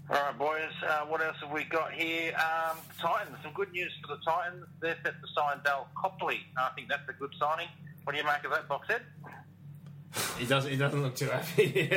All right, boys. Uh, what else have we got here? Um, Titans. Some good news for the Titans. They're set to sign Dale Copley. I think that's a good signing. What do you make of that, Boxhead? He doesn't. He doesn't look too happy. <laughs>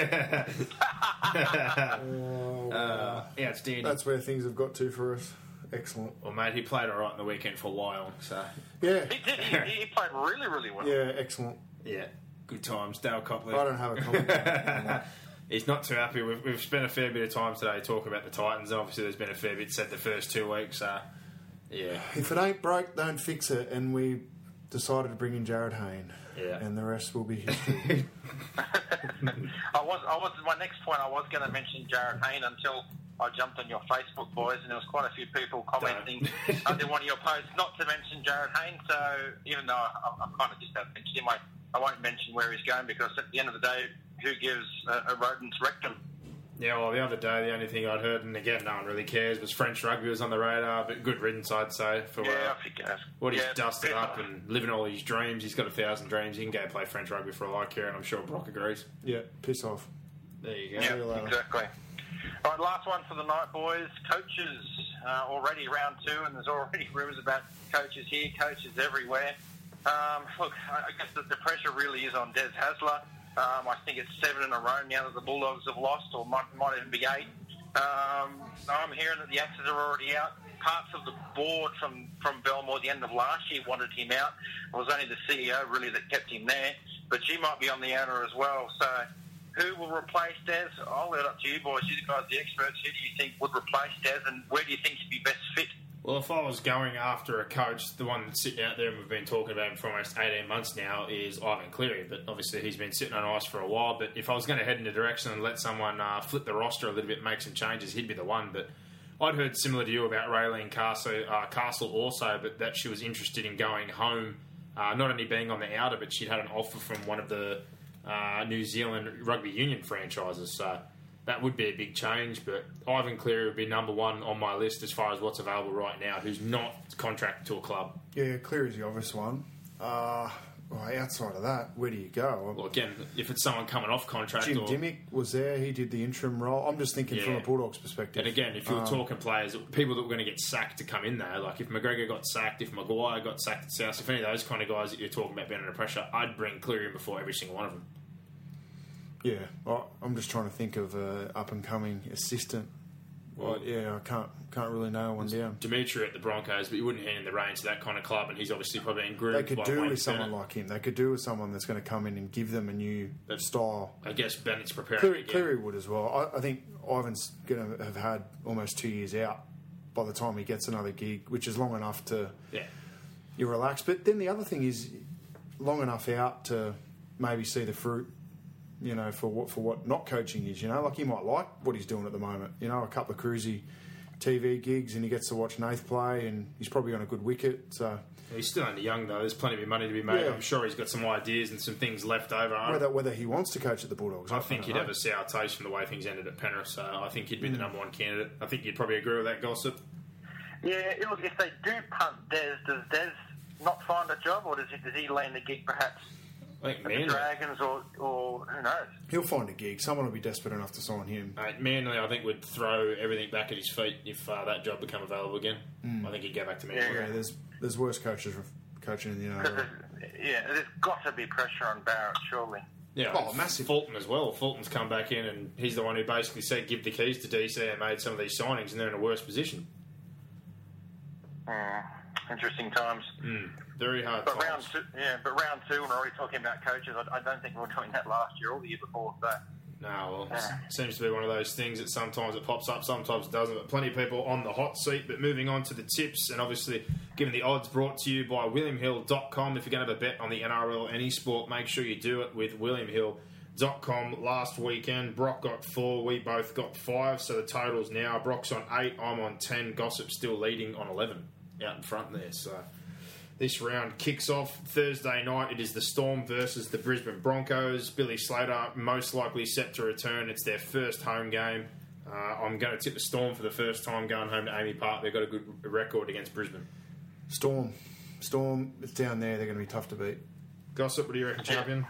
uh, yeah, it's Danny. That's where things have got to for us. Excellent. well, mate, he played all right in the weekend for Lyle. So Yeah, He did. He, he played really, really well. yeah, excellent. yeah, good times. Dale Copley. I don't have a comment. <laughs> on that. He's not too happy. We've, we've spent a fair bit of time today talking about the Titans. And obviously, there's been a fair bit said the first two weeks. Uh, yeah, If it ain't broke, don't fix it. And we decided to bring in Jarryd Hayne, Yeah. and the rest will be history. <laughs> I was, I was. My next point, I was going to mention Jarryd Hayne until I jumped on your Facebook, boys, and there was quite a few people commenting under one of your posts not to mention Jarryd Hayne. So even though I, I kind of just have mentioned him, I, I won't mention where he's going because at the end of the day, who gives a, a rodent's rectum? Yeah, well, the other day, the only thing I'd heard, and again, no one really cares, was French rugby was on the radar, but good riddance, I'd say, for Yeah, uh, I forget. what he's Yeah, dusted up and living all his dreams. He's got a thousand dreams. He can go play French rugby for all I care, and I'm sure Brock agrees. yeah, piss off. There you go. Yeah, you exactly. All right, last one for the night, boys. Coaches uh, already round two, and there's already <laughs> rumours about coaches here, coaches everywhere. Um, look, I I guess the, the pressure really is on Des Hasler. Um, I think it's seven in a row now that the Bulldogs have lost, or might, might even be eight. Um, I'm hearing that the axes are already out. Parts of the board from, from Belmore at the end of last year wanted him out. It was only the CEO really that kept him there, but she might be on the outer as well. So who will replace Des? I'll leave it up to you boys. You guys the experts. Who do you think would replace Des, and where do you think he'd be best fit? Well, if I was going after a coach, the one that's sitting out there and we've been talking about him for almost 18 months now is Ivan Cleary. But obviously, he's been sitting on ice for a while. But if I was going to head in a direction and let someone uh, flip the roster a little bit, make some changes, he'd be the one. But I'd heard similar to you about Raelene Castle, uh, Castle also, but that she was interested in going home, uh, not only being on the outer, but she'd had an offer from one of the uh, New Zealand rugby union franchises. So that would be a big change. But Ivan Cleary would be number one on my list as far as what's available right now, who's not contracted to a club. Yeah, Cleary's the obvious one. Uh, well, outside of that, where do you go? Well, again, if it's someone coming off contract, Jim or, Dymock was there. He did the interim role. I'm just thinking from a Bulldogs perspective. And again, if you're Um, talking players, people that were going to get sacked to come in there, like if McGregor got sacked, if Maguire got sacked at South, if any of those kind of guys that you're talking about being under pressure, I'd bring Cleary in before every single one of them. Yeah, well, I'm just trying to think of an up and coming assistant. Well, yeah, I can't can't really nail one down. Dimitri at the Broncos, but you wouldn't hand the reins to that kind of club, and he's obviously probably been groomed They could by do Wayne with someone Bennett. like him. They could do with someone that's going to come in and give them a new style. I guess Bennett's preparing. Cleary, again. Cleary would as well. I, I think Ivan's going to have had almost two years out by the time he gets another gig, which is long enough to Yeah. you relax. But then the other thing is long enough out to maybe see the fruit. You know, for what for what not coaching is. You know, like he might like what he's doing at the moment. You know, a couple of cruisy TV gigs, and he gets to watch Nath play, and he's probably on a good wicket. So He's still only young though. There's plenty of money to be made. Yeah. I'm sure he's got some ideas and some things left over. I- whether whether he wants to coach at the Bulldogs, I think don't he'd know. have a sour taste from the way things ended at Penrith, so I think he'd be Mm. the number one candidate. I think you'd probably agree with that gossip. Yeah, look, if they do punt Des, does Des not find a job, or does he, does he land the gig perhaps I think at the Dragons, or, or who knows? He'll find a gig. Someone will be desperate enough to sign him. mate, Manly, I think would throw everything back at his feet if uh, that job become available again. I think he'd go back to Manly. Yeah, there's there's worse coaches coaching in the Because NRL. there's, yeah, there's got to be pressure on Barrett, surely. Yeah, Oh, massive. Fulton as well. Fulton's come back in, and he's the one who basically said, "Give the keys to DC," and made some of these signings, and they're in a worse position. Mm, interesting times. Mm, very hard But round two, yeah, but round two, we're already talking about coaches, I, I don't think we were doing that last year or the year before. So No, well, seems to be one of those things that sometimes it pops up, sometimes it doesn't. But plenty of people on the hot seat. But moving on to the tips, and obviously given the odds brought to you by WilliamHill.com. If you're going to have a bet on the NRL any sport, make sure you do it with WilliamHill.com. Last weekend, Brock got four, we both got five. So the totals now Brock's on eight, I'm on ten, Gossip still leading on 11 out in front there. So. This round kicks off Thursday night. It is the Storm versus the Brisbane Broncos. Billy Slater most likely set to return. It's their first home game. Uh, I'm going to tip the Storm for the first time going home to AAMI Park. They've got a good record against Brisbane. Storm, Storm, it's down there. They're going to be tough to beat. Gossip, what do you reckon, champion?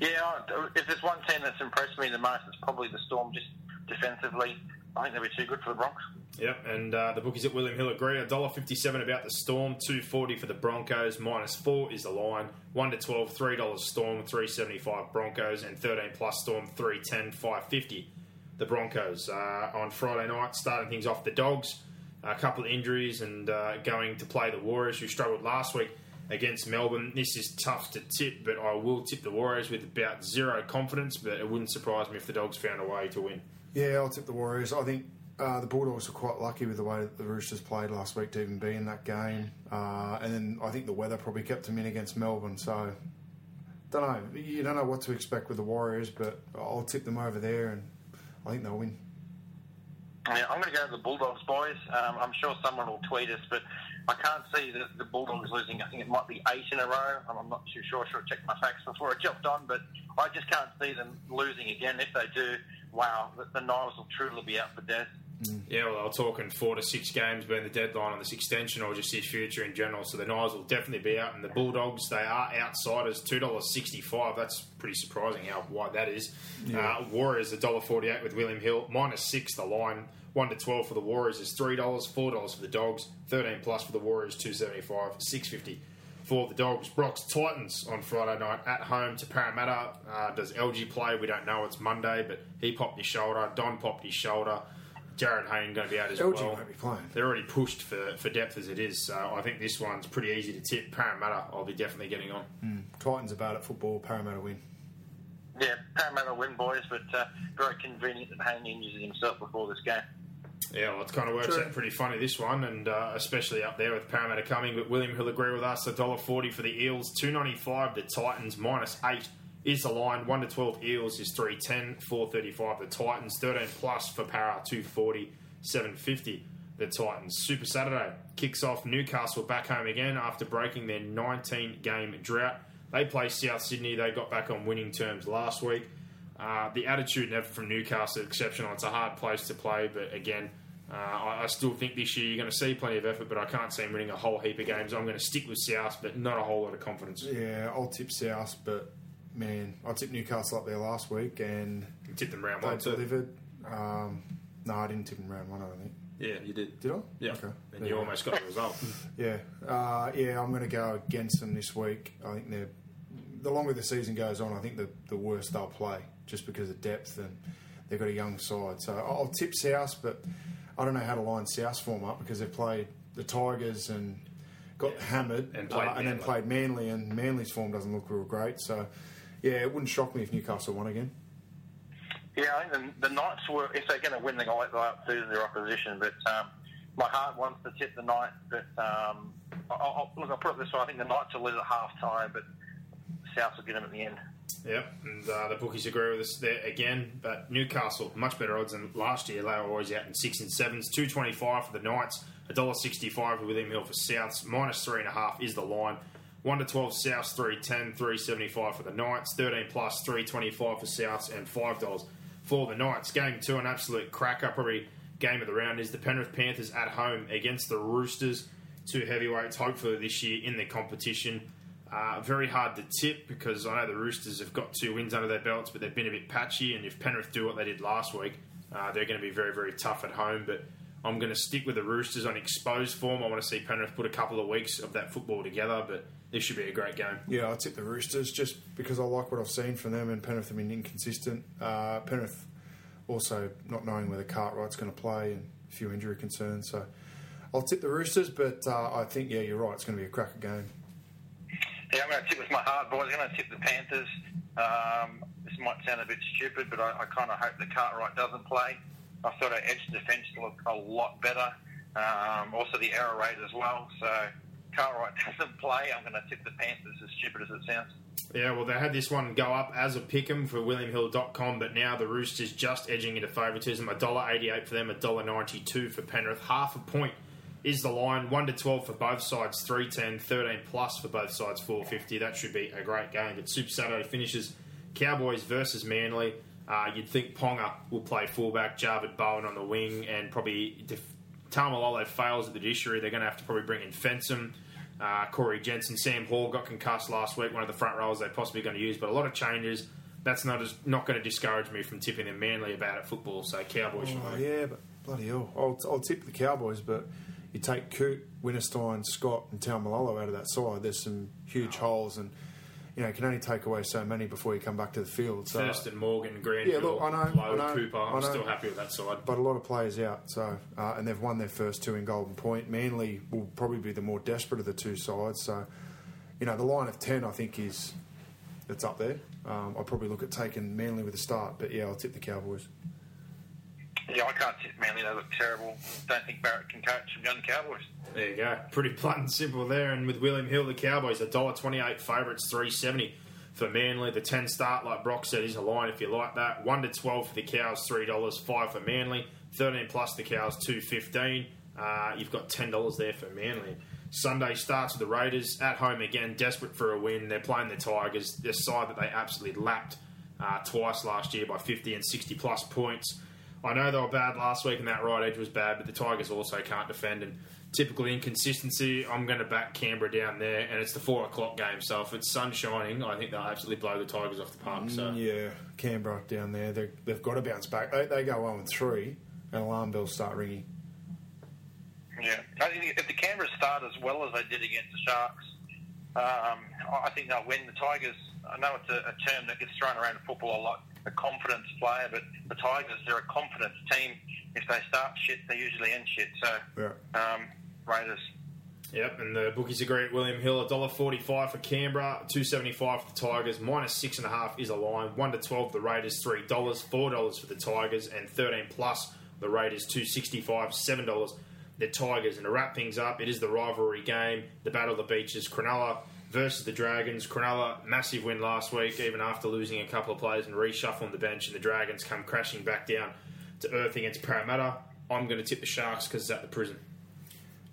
yeah, if there's one team that's impressed me the most, it's probably the Storm. Just defensively, I think they'll be too good for the Bronx. Yep, and uh, the bookies at William Hill agree. $1.57 about the Storm, two forty for the Broncos, minus four is the line. One to twelve, three dollars Storm, three seventy five Broncos, and thirteen plus Storm, three ten, five fifty. The Broncos uh, on Friday night, starting things off the Dogs. A couple of injuries and uh, going to play the Warriors, who struggled last week against Melbourne. This is tough to tip, but I will tip the Warriors with about zero confidence. But it wouldn't surprise me if the Dogs found a way to win. Yeah, I'll tip the Warriors. I think uh, the Bulldogs were quite lucky with the way that the Roosters played last week to even be in that game. Uh, and then I think the weather probably kept them in against Melbourne. So, don't know. You don't know what to expect with the Warriors, but I'll tip them over there, and I think they'll win. Yeah, I'm going to go to the Bulldogs, boys. Um, I'm sure someone will tweet us, but I can't see the, the Bulldogs losing. I think it might be eight in a row. I'm, I'm not too sure. I should have checked my facts before I jumped on, but I just can't see them losing again. If they do, wow, the, the Knives will truly be out for death. Yeah, well, they were talking four to six games being the deadline on this extension or just his future in general. So the Knives will definitely be out. And the Bulldogs, they are outsiders, $2.65. That's pretty surprising how wide that is. Uh, Warriors, $1.48 with William Hill. Minus six, the line. 1 to 12 for the Warriors is $3, $4 for the Dogs. 13 plus for the Warriors, 275 650 for the Dogs. Brock's Titans on Friday night at home to Parramatta. Uh, does LG play? We don't know. It's Monday, but he popped his shoulder. Don popped his shoulder. Jarryd Hayne going to be out as LG well. won't be playing. They're already pushed for, for depth as it is, so I think this one's pretty easy to tip. Parramatta, I'll be definitely getting on. Titans are bad at football. Parramatta win. Yeah, Parramatta win, boys, but uh, very convenient that Hayne injured himself before this game. Yeah, well, it kind of works True. out pretty funny this one, and uh, especially up there with Parramatta coming. But William will agree with us. $1.40 for the Eels, two ninety five. The Titans minus eight is the line. One to twelve Eels is three ten. Four thirty five. The Titans thirteen plus for Para two forty. Seven fifty. The Titans Super Saturday kicks off. Newcastle back home again after breaking their nineteen game drought. They play South Sydney. They got back on winning terms last week. Uh, the attitude never from Newcastle is exceptional. It's a hard place to play, but again, uh, I, I still think this year you're going to see plenty of effort, but I can't see them winning a whole heap of games. I'm going to stick with South, but not a whole lot of confidence. Yeah, I'll tip South, but man, I tipped Newcastle up there last week and You tipped them round they one, too. delivered. Um, no, I didn't tip them round one, I don't think. Yeah, you did. Did I? Yeah, Okay. and There you you almost got the result. <laughs> Yeah, uh, yeah, I'm going to go against them this week. I think they're the longer the season goes on, I think the the worse they'll play just because of depth and they've got a young side. So I'll tip South, but I don't know how to line South's form up because they've played the Tigers and got hammered And played uh, and then played Manly, and Manly's form doesn't look real great. So yeah, it wouldn't shock me if Newcastle won again. Yeah, I think the, the Knights were, if they're going to win, they're going to let go up to their opposition. But um, my heart wants to tip the Knights. But um, I'll, I'll, look, I'll put it this way: I think the Knights will lose at half time, but South will get them at the end. Yep, and uh, the bookies agree with us there again. But Newcastle, much better odds than last year. They were always out in six and sevens. Two twenty five for the Knights. A $1.65 for William Hill for Souths. Minus three and a half is the line. One to twelve Souths, Three ten. Three seventy five for the Knights. Thirteen plus. Three twenty five for Souths, and five dollars for the Knights. Game two, an absolute cracker. Probably game of the round is the Penrith Panthers at home against the Roosters. Two heavyweights, hopefully this year in the competition. Uh, very hard to tip because I know the Roosters have got two wins under their belts, but they've been a bit patchy. And if Penrith do what they did last week, uh, they're going to be very, very tough at home. But I'm going to stick with the Roosters on exposed form. I want to see Penrith put a couple of weeks of that football together, but this should be a great game. Yeah, I'll tip the Roosters just because I like what I've seen from them, and Penrith have been inconsistent. Uh, Penrith also not knowing whether Cartwright's going to play and a few injury concerns. So I'll tip the Roosters, but uh, I think, yeah, you're right, it's going to be a cracker game. Yeah, I'm going to tip with my heart, boys. I'm going to tip the Panthers. Um, this might sound a bit stupid, but I, I kind of hope the Cartwright doesn't play. I thought our edge defence looked a lot better. Um, also, the error rate as well. So, Cartwright <laughs> doesn't play. I'm going to tip the Panthers, as stupid as it sounds. Yeah, well, they had this one go up as a pick'em for WilliamHill.com, but now the Roosters just edging into favouritism. $1.88 for them, $1.92 for Penrith. Half a point is the line. 1 to 12 for both sides, 310, 13 plus for both sides, 450. That should be a great game. But Super Saturday finishes Cowboys versus Manly. Uh, you'd think Ponga will play fullback, Javid Bowen on the wing, and probably if Taumalolo fails at the judiciary, they're going to have to probably bring in Fensom. Uh, Corey Jensen, Sam Hall got concussed last week, one of the front rows they're possibly going to use, but a lot of changes. That's not as, not going to discourage me from tipping them manly about at football. So Cowboys Oh, yeah, but bloody hell. I'll, I'll tip the Cowboys, but you take Coote, Winterstein, Scott, and Taumalolo out of that side, there's some huge holes, and you know, you can only take away so many before you come back to the field. So, Thurston, Morgan, Granville, Yeah, look, I know, Lowe, I know, Cooper. I'm still happy with that side. but a lot of players out, so uh, and they've won their first two in Golden Point. Manly will probably be the more desperate of the two sides. So, you know, the line of ten, I think, is it's up there. Um, I'll probably look at taking Manly with a start, but yeah, I'll tip the Cowboys. Yeah, I can't sit Manly. They look terrible. Don't think Barrett can coach some young Cowboys. There you go. Pretty blunt and simple there. And with William Hill, the Cowboys, $1.28 favourites, three seventy for Manly. The 10 start, like Brock said, is a line if you like that. 1 to 12 for the Cows, $3. 5 for Manly. 13 plus the Cows, 215 uh, You've got $10 there for Manly. Sunday starts with the Raiders at home again, desperate for a win. They're playing the Tigers, the side that they absolutely lapped uh, twice last year by 50 and 60 plus points. I know they were bad last week and that right edge was bad, but the Tigers also can't defend. And typical inconsistency, I'm going to back Canberra down there, and it's the four o'clock game. So if it's sun shining, I think they'll absolutely blow the Tigers off the park. So Mm, Yeah, Canberra down there, they they've got to bounce back. They, they go 0 and 3, and alarm bells start ringing. Yeah, I think if the Canberra start as well as they did against the Sharks, um, I think they'll win. The Tigers, I know it's a, a term that gets thrown around in football a lot, a confidence player, but the Tigers, they're a confidence team. If they start shit, they usually end shit. So, Yeah. um, Raiders. Yep, and the bookies agree at William Hill, $1.45 for Canberra, two seventy five for the Tigers, minus six and a half is a line, one to twelve the Raiders, three dollars, four dollars for the Tigers, and thirteen plus the Raiders, two sixty five, seven dollars the Tigers. And to wrap things up, it is the rivalry game, the Battle of the Beaches, Cronulla versus the Dragons. Cronulla, massive win last week, even after losing a couple of players and reshuffling the bench, and the Dragons come crashing back down to earth against Parramatta. I'm going to tip the Sharks because it's at the prison.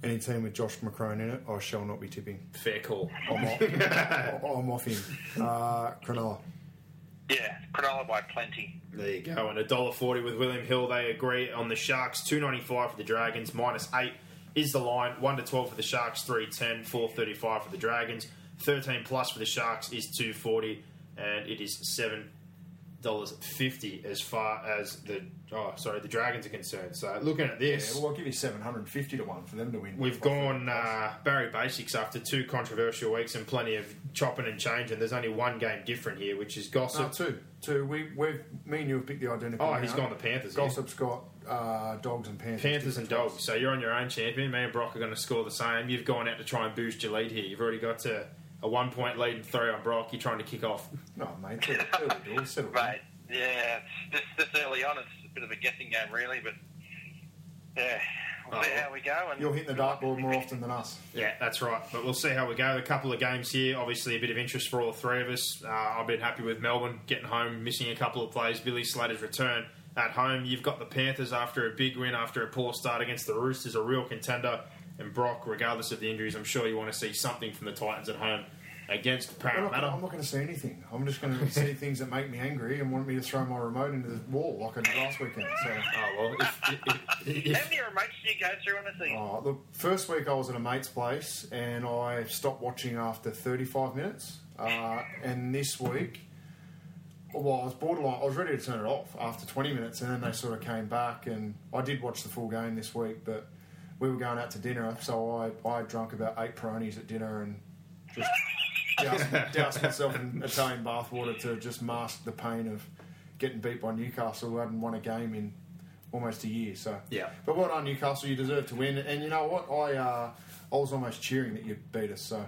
Any team with Josh McCrone in it, I shall not be tipping. Fair call. I'm off, <laughs> I'm off him. Uh, Cronulla. Yeah, Cronulla by plenty. There you go. And a dollar forty with William Hill. They agree on the Sharks. Two ninety five for the Dragons. Minus eight is the line. One to twelve for the Sharks. Three ten. Four thirty five for the Dragons. Thirteen plus for the Sharks is two forty, and it is seven dollars fifty as far as the oh sorry the Dragons are concerned. So looking at this, Yeah, well, I'll give you 750 to 1 for them to win. We've gone uh, Barry Basics after two controversial weeks and plenty of chopping and changing. There's only one game different here, which is Gossip. No, two. Two. We, we've, me and you have picked the identical. Oh, he's gone the Panthers, yeah. Gossip's got uh, dogs and Panthers. Panthers and dogs. So you're on your own champion. Me and Brock are going to score the same. You've gone out to try and boost your lead here. You've already got to a one point lead and three on Brock. You're trying to kick off. No, mate. Early, early doors. Settle down. Mate, yeah, this, this early on, it's a bit of a guessing game, really, but yeah, we'll see Oh. how we go. And you're hitting the dartboard more often than us. Yeah, that's right. But we'll see how we go. A couple of games here. Obviously, a bit of interest for all three of us. Uh, I've been happy with Melbourne getting home, missing a couple of plays. Billy Slater's return at home. You've got the Panthers after a big win, after a poor start against the Roosters, a real contender. And Brock, regardless of the injuries, I'm sure you want to see something from the Titans at home against I'm not, Parramatta. I'm not going to see anything. I'm just going <laughs> to see things that make me angry and want me to throw my remote into the wall like I did last weekend. So, Oh well, if, if, if, how many remotes do you go through on a season? oh, the first week I was at a mate's place and I stopped watching after 35 minutes. Uh, and this week, well, I was borderline. I was ready to turn it off after 20 minutes, and then they sort of came back. And I did watch the full game this week, but we were going out to dinner, so I I drank about eight Peronis at dinner and just doused, <laughs> doused myself in Italian bathwater to just mask the pain of getting beat by Newcastle, who hadn't won a game in almost a year. So Yeah. but well done, Newcastle. You deserve to win. And you know what? I uh, I was almost cheering that you beat us. So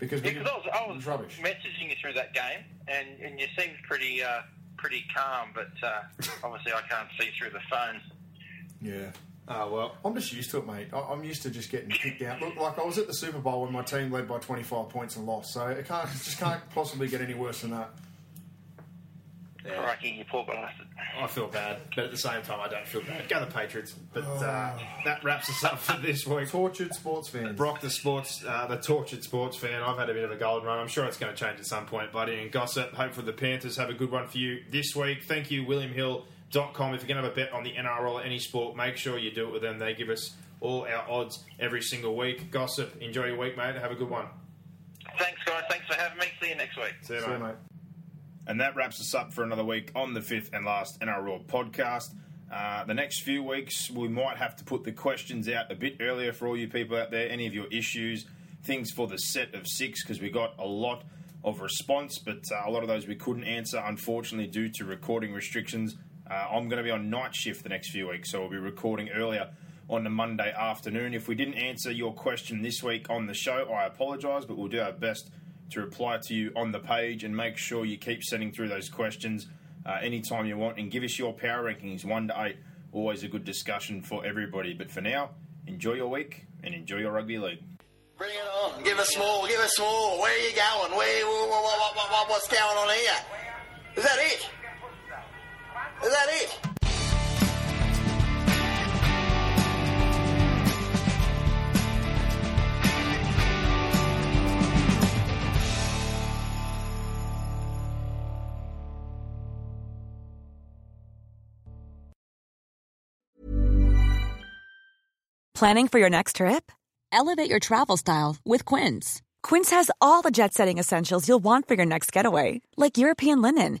because Yeah, because I was, I was was rubbish. messaging you through that game, and, and you seemed pretty uh, pretty calm, but uh, <laughs> obviously I can't see through the phone. Yeah. Oh well, I'm just used to it, mate. I- I'm used to just getting kicked out. Look, like I was at the Super Bowl when my team led by 25 points and lost, so it can't it just can't possibly get any worse than that. yeah. Crikey, you poor bastard. I feel bad, but at the same time, I don't feel bad. Go the Patriots. But uh, that wraps us up for this week. Tortured sports fans. Brock, the sports, uh, the tortured sports fan. I've had a bit of a golden run. I'm sure it's going to change at some point, buddy. And gossip. Hopefully, the Panthers have a good one for you this week. Thank you, WilliamHill.com. If you're going to have a bet on the NRL or any sport, make sure you do it with them. They give us all our odds every single week. Gossip. Enjoy your week, mate. Have a good one. Thanks, guys. Thanks for having me. See you next week. See you, See you, mate. And that wraps us up for another week on the fifth and last NRL podcast. Uh, the next few weeks, we might have to put the questions out a bit earlier for all you people out there. Any of your issues, things for the set of six, because we got a lot of response, but uh, a lot of those we couldn't answer, unfortunately, due to recording restrictions. Uh, I'm going to be on night shift the next few weeks, so we'll be recording earlier on the Monday afternoon. If we didn't answer your question this week on the show, I apologise, but we'll do our best to reply to you on the page and make sure you keep sending through those questions uh, anytime you want and give us your power rankings 1 to 8 always a good discussion for everybody. But for now, enjoy your week and enjoy your rugby league. Bring it on. Give us more. Give us more. Where are you going? Where? What, what, what, what, what's going on here? Is that it? Is that it? Planning for your next trip? Elevate your travel style with Quince. Quince has all the jet setting essentials you'll want for your next getaway, like European linen,